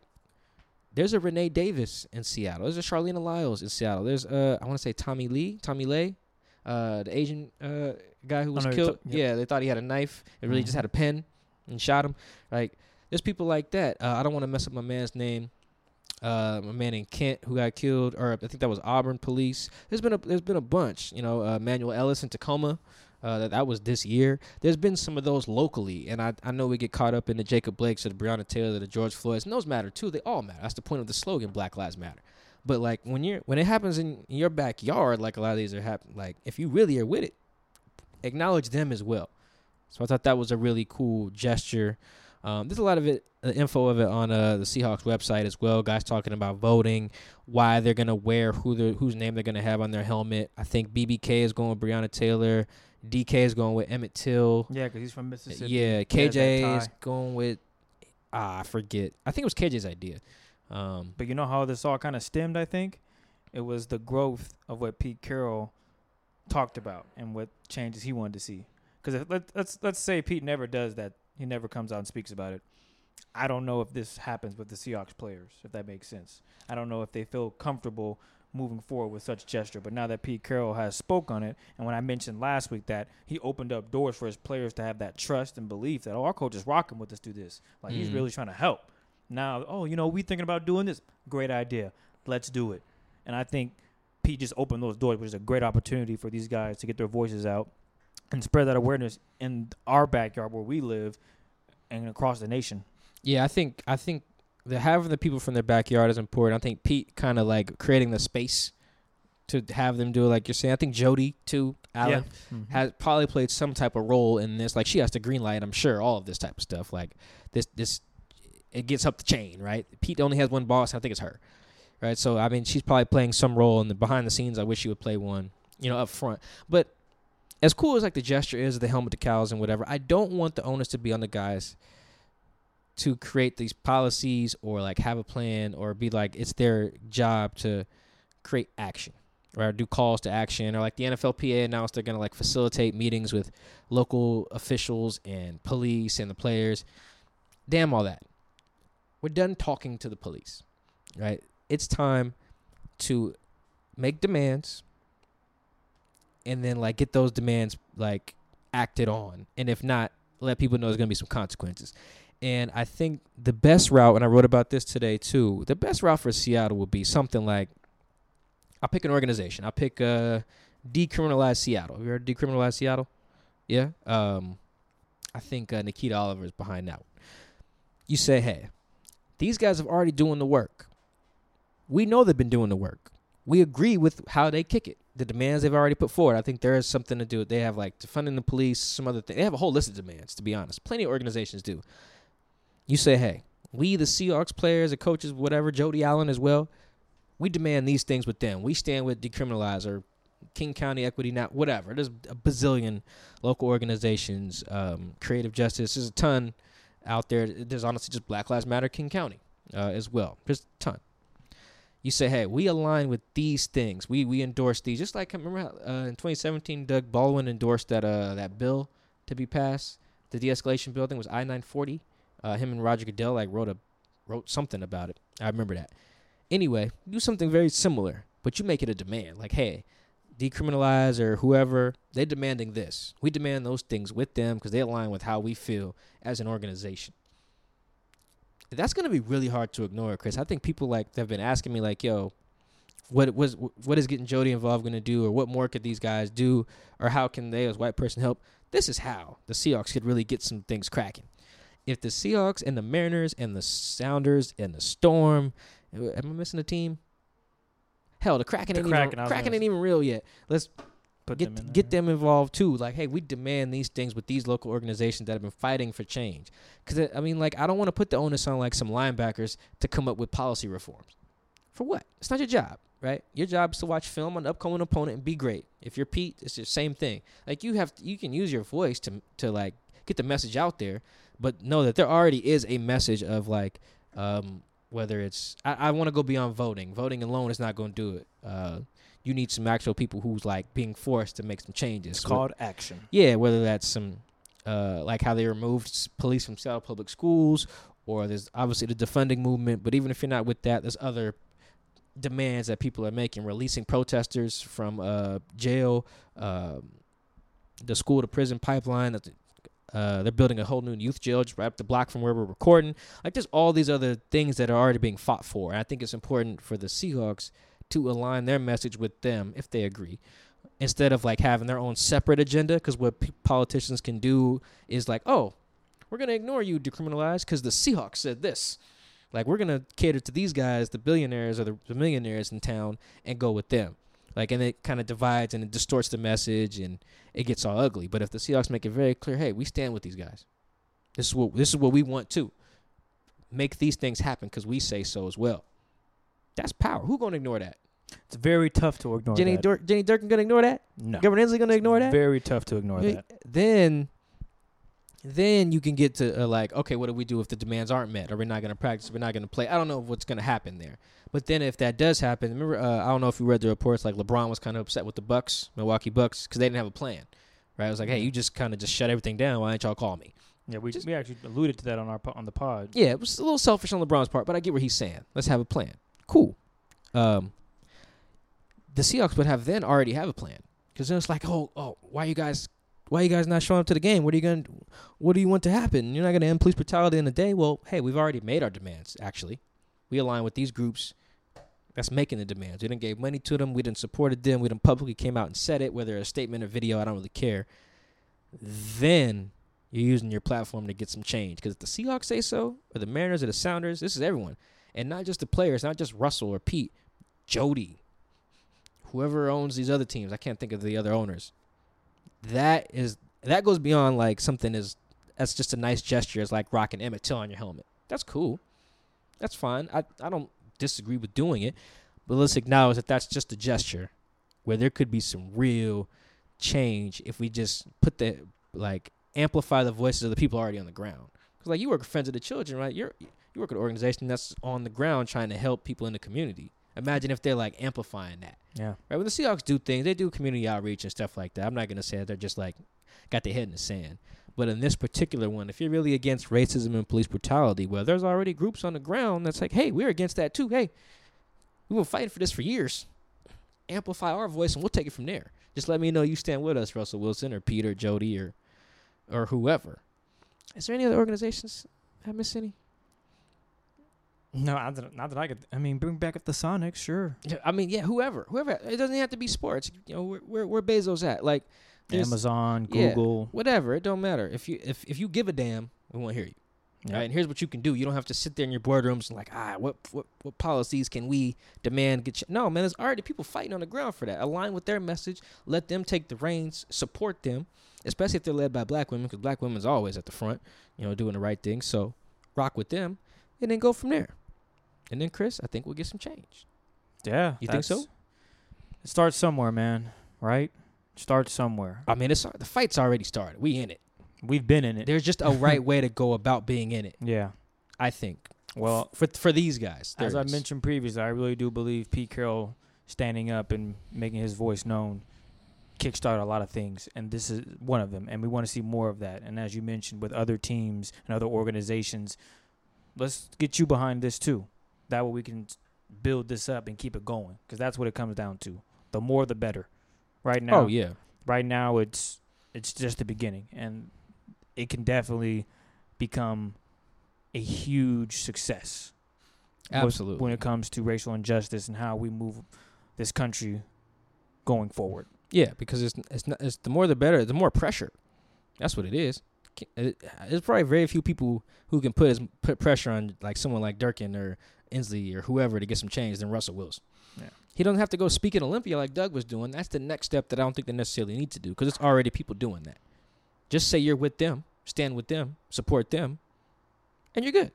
S1: there's a Renee Davis in Seattle. There's a Charlene Lyles in Seattle. There's uh, I want to say Tommy Lee, Tommy Lay, uh, the Asian uh guy who was
S2: know who
S1: killed.
S2: ta- yep.
S1: Yeah, they thought he had a knife. It really just
S2: Mhm.
S1: had a pen and shot him. Like, there's people like that. Uh, I don't want to mess up my man's name. Uh, my man in Kent who got killed, or I think that was Auburn police. There's been a there's been a bunch. You know, uh, Manuel Ellis in Tacoma. Uh, that, that was this year. There's been some of those locally, and I I know we get caught up in the Jacob Blakes or the Breonna Taylor, the George Floyds, and those matter too. They all matter. That's the point of the slogan, Black Lives Matter. But like when you're when it happens in your backyard, like a lot of these are happening. Like if you really are with it, acknowledge them as well. So I thought that was a really cool gesture. Um, there's a lot of it, uh, info of it on uh, the Seahawks website as well. Guys talking about voting, why they're gonna wear who the whose name they're gonna have on their helmet. I think BBK is going with Breonna Taylor, DK is going with Emmett Till.
S2: Yeah, because he's from Mississippi.
S1: Yeah,
S2: He has that
S1: KJ is going with ah, I forget. I think it was KJ's idea. Um,
S2: But you know how this all kind of stemmed, I think? It was the growth of what Pete Carroll talked about and what changes he wanted to see. Because let, let's let's say Pete never does that, he never comes out and speaks about it. I don't know if this happens with the Seahawks players, if that makes sense. I don't know if they feel comfortable moving forward with such gesture. But now that Pete Carroll has spoke on it, and when I mentioned last week that he opened up doors for his players to have that trust and belief that oh, our coach is rocking with us do this, like he's
S1: Mhm.
S2: really trying to help. Now, oh, you know, we thinking about doing this. Great idea. Let's do it. And I think Pete just opened those doors, which is a great opportunity for these guys to get their voices out and spread that awareness in our backyard where we live and across the nation.
S1: Yeah, I think I think the having the people from their backyard is important. I think Pete kind of like creating the space to have them do it, like you're saying. I think Jody too, Allen
S2: Mhm.
S1: has probably played some type of role in this. Like she has to green light, I'm sure, all of this type of stuff. Like this, this, it gets up the chain, right? Pete only has one boss. I think it's her, right? So I mean, she's probably playing some role in the behind the scenes. I wish she would play one, you know, up front. But as cool as like the gesture is, the helmet decals and whatever, I don't want the onus to be on the guys to create these policies or like have a plan or be like it's their job to create action or do calls to action or like the NFLPA announced they're going to like facilitate meetings with local officials and police and the players. Damn all that. We're done talking to the police. Right? It's time to make demands and then like get those demands like acted on. And if not, let people know there's to be some consequences. And I think the best route, and I wrote about this today too, the best route for Seattle would be something like I'll pick an organization. I'll pick uh, Decriminalize Seattle. Have you heard of Decriminalize Seattle? Yeah. Um, I think uh, Nikita Oliver is behind that one. You say, hey, these guys have already doing the work. We know they've been doing the work. We agree with how they kick it. The demands they've already put forward. I think there is something to do. They have like defunding the police, some other thing. They have a whole list of demands, to be honest. Plenty of organizations do. You say, hey, we the Seahawks players, the coaches, whatever, Jody Allen as well, we demand these things with them. We stand with Decriminalize or King County Equity Now, whatever. There's a bazillion local organizations, um, creative justice. There's a ton out there. There's honestly just Black Lives Matter King County uh, as well. There's a ton. You say, hey, we align with these things. We we endorse these. Just like remember how, uh, in 2017, Doug Baldwin endorsed that uh, that bill to be passed. The de-escalation bill. I think was I-940. Uh, him and Roger Goodell like wrote a wrote something about it. I remember that. Anyway, do something very similar, but you make it a demand. Like, hey, decriminalize or whoever, they're demanding this. We demand those things with them because they align with how we feel as an organization. That's going to be really hard to ignore, Chris. I think people like have been asking me, like, yo, what was what is getting Jody involved going to do, or what more could these guys do, or how can they as white person help? This is how the Seahawks could really get some things cracking. If the Seahawks and the Mariners and the Sounders and the Storm, am I missing a team? Hell, the Kraken
S2: The
S1: ain't
S2: Kraken,
S1: even Kraken ain't even real yet. Let's
S2: Put
S1: get
S2: them
S1: get them involved too. Like, hey, we demand these things with these local organizations that have been fighting for change. Because I mean, like, I don't want to put the onus on like some linebackers to come up with policy reforms. For what? It's not your job, right? Your job is to watch film on the upcoming opponent and be great. If you're Pete, it's the same thing. Like, you have you can use your voice to to like get the message out there, but know that there already is a message of like. Um, whether it's I, I want to go beyond voting. Voting alone is not going to do it. Uh, you need some actual people who's like being forced to make some changes.
S2: It's called action.
S1: Yeah, whether that's some uh, like how they removed police from Seattle public schools, or there's obviously the defunding movement. But even if you're not with that, there's other demands that people are making, releasing protesters from uh, jail, um, the school to prison pipeline. that- Uh, they're building a whole new youth jail just right up the block from where we're recording. Like there's all these other things that are already being fought for, and I think it's important for the Seahawks to align their message with them if they agree instead of like having their own separate agenda because what p- politicians can do is like oh we're going to ignore you decriminalize because the seahawks said this. Like we're going to cater to these guys the billionaires or the, the millionaires in town and go with them. Like and it kind of divides and it distorts the message and it gets all ugly. But if the seahawks make it very clear hey we stand with these guys. This is what this is what we want too make these things happen because we say so as well that's power who going to ignore that
S2: It's very tough to ignore
S1: jenny
S2: that.
S1: Dur- jenny Durkan going to ignore that
S2: no.
S1: governor inslee going to ignore that
S2: Very tough to ignore that.
S1: Then Then you can get to uh, like, okay, what do we do if the demands aren't met? Are we not going to practice? We're not going to play. I don't know what's going to happen there. But then if that does happen, remember, uh, I don't know if you read the reports. Like LeBron was kind of upset with the Bucks, Milwaukee Bucks, because they didn't have a plan. Right? It was like, hey, you just kind of just shut everything down. Why didn't y'all call me?
S2: Yeah, we
S1: Just-
S2: we actually alluded to that on our on the pod.
S1: Yeah, it was a little selfish on LeBron's part, but I get what he's saying. Let's have a plan. Cool. Um, the Seahawks would have then already have a plan because then it's like, oh, oh, why you guys, why you guys not showing up to the game? What are you going? What do you want to happen? You're not going to end police brutality in a day. Well, hey, we've already made our demands. Actually, we align with these groups. That's making the demands. We didn't give money to them. We didn't supported them. We didn't publicly came out and said it, whether a statement or video. I don't really care. Then you're using your platform to get some change. Because if the Seahawks say so, or the Mariners or the Sounders, this is everyone. And not just the players, not just Russell or Pete, Jody, whoever owns these other teams. I can't think of the other owners. That is that goes beyond like something is that's just a nice gesture. It's like rocking Emmett Till on your helmet. That's cool. That's fine. I, I don't disagree with doing it. But let's acknowledge that that's just a gesture where there could be some real change if we just put the like amplify the voices of the people already on the ground. Because like you work Friends of the Children, right? You're you work at an organization that's on the ground trying to help people in the community. Imagine if they're like amplifying that.
S2: Yeah.
S1: Right? When the Seahawks do things, they do community outreach and stuff like that. I'm not gonna say that they're just like got their head in the sand. But in this particular one, if you're really against racism and police brutality, well, there's already groups on the ground that's like, hey, we're against that too. Hey, we've been fighting for this for years. Amplify our voice and we'll take it from there. Just let me know you stand with us, Russell Wilson or Peter, Jody, or or whoever. Is there any other organizations? I miss any?
S2: No, not that, not that I could. I mean, bring back up the Sonics, sure.
S1: Yeah, I mean, yeah, whoever, whoever. It doesn't have to be sports. You know, where where, where Bezos at? Like,
S2: Amazon,
S1: yeah.
S2: Google.
S1: whatever. It don't matter. If you if if you give a damn, we want to hear you.
S2: Yeah.
S1: Right? And here's what you can do. You don't have to sit there in your boardrooms and like, ah, what what what policies can we demand? Get ch-? no, man. There's already people fighting on the ground for that. Align with their message. Let them take the reins. Support them, especially if they're led by black women, because black women's always at the front. You know, doing the right thing. So rock with them, and then go from there. And then Chris, I think we'll get some change.
S2: Yeah.
S1: You think so?
S2: It starts somewhere, man. Right? Starts somewhere.
S1: I mean, it's the fight's already started. We in it.
S2: We've been in it.
S1: There's just a right way to go about being in it.
S2: yeah.
S1: I think.
S2: Well,
S1: for for these guys,
S2: as I mentioned previously, I really do believe Pete Carroll standing up and making his voice known kickstart a lot of things, and this is one of them. And we want to see more of that. And as you mentioned, with other teams and other organizations, let's get you behind this too. That way we can build this up and keep it going, because that's what it comes down to. The more, the better. Right oh, now,
S1: oh yeah,
S2: right now it's it's just the beginning and it can definitely become a huge success
S1: absolutely.
S2: when it comes to racial injustice and how we move this country going forward
S1: yeah, because it's it's not, it's the more the better. The more pressure. That's what it is. There's probably very few people who can put as put pressure on like someone like Durkan or Inslee or whoever to get some change than Russell Wilson.
S2: Yeah.
S1: He doesn't have to go speak at Olympia like Doug was doing. That's the next step that I don't think they necessarily need to do because it's already people doing that. Just say you're with them, stand with them, support them, and you're good.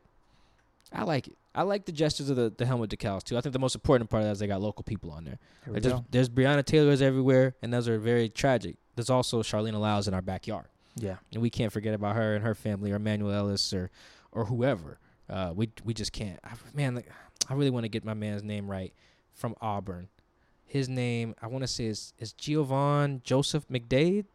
S1: I like it. I like the gestures of the, the helmet decals too. I think the most important part of that is they got local people on there. Like, there's, there's Breonna Taylor's everywhere, and those are very tragic. There's also Charleena Lyles in our backyard,
S2: yeah
S1: and we can't forget about her and her family, or Emmanuel Ellis, or or whoever. Uh, we we just can't. I, man, like, I really want to get my man's name right from Auburn. His name, I want to say is is Giovonn Joseph McDade.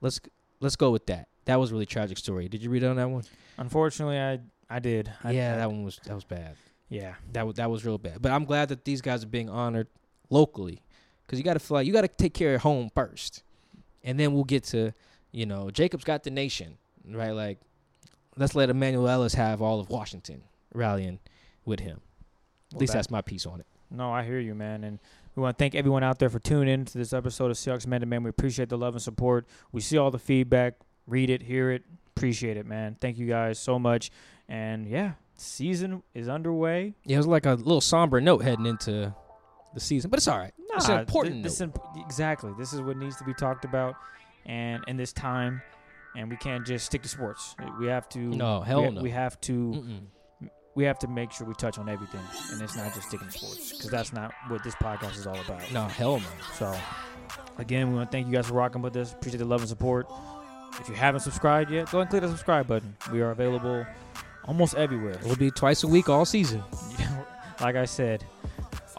S1: Let's let's go with that. That was a really tragic story. Did you read on that one?
S2: unfortunately i i did I,
S1: yeah,
S2: I-
S1: that one was that was bad.
S2: yeah
S1: That was that was real bad. But I'm glad that these guys are being honored locally, because you got to feel like you got to take care of home first, and then we'll get to, you know, Jacob's got the nation, right? Like, let's let Emmanuel Ellis have all of Washington rallying with him. At
S2: Well,
S1: least
S2: that-
S1: that's my piece on it.
S2: no i hear you man and we want to thank everyone out there for tuning in to this episode of Seahawks Man to Man. We appreciate the love and support. We see all the feedback, read it, hear it, appreciate it, man. Thank you guys so much. And yeah, season is underway.
S1: Yeah, it was like a little somber note heading into the season, but it's all right. it's an important
S2: thi- this
S1: note.
S2: imp- exactly. This is what needs to be talked about, and in this time, and we can't just stick to sports. We have to.
S1: No, hell
S2: we,
S1: no.
S2: We have to.
S1: Mm-mm.
S2: We have to make sure we touch on everything, and it's not just sticking to sports because that's not what this podcast is all about.
S1: No, hell no.
S2: So, again, we want to thank you guys for rocking with us. Appreciate the love and support. If you haven't subscribed yet, go and click the subscribe button. We are available almost everywhere.
S1: It'll be twice a week all season. *laughs*
S2: like I said,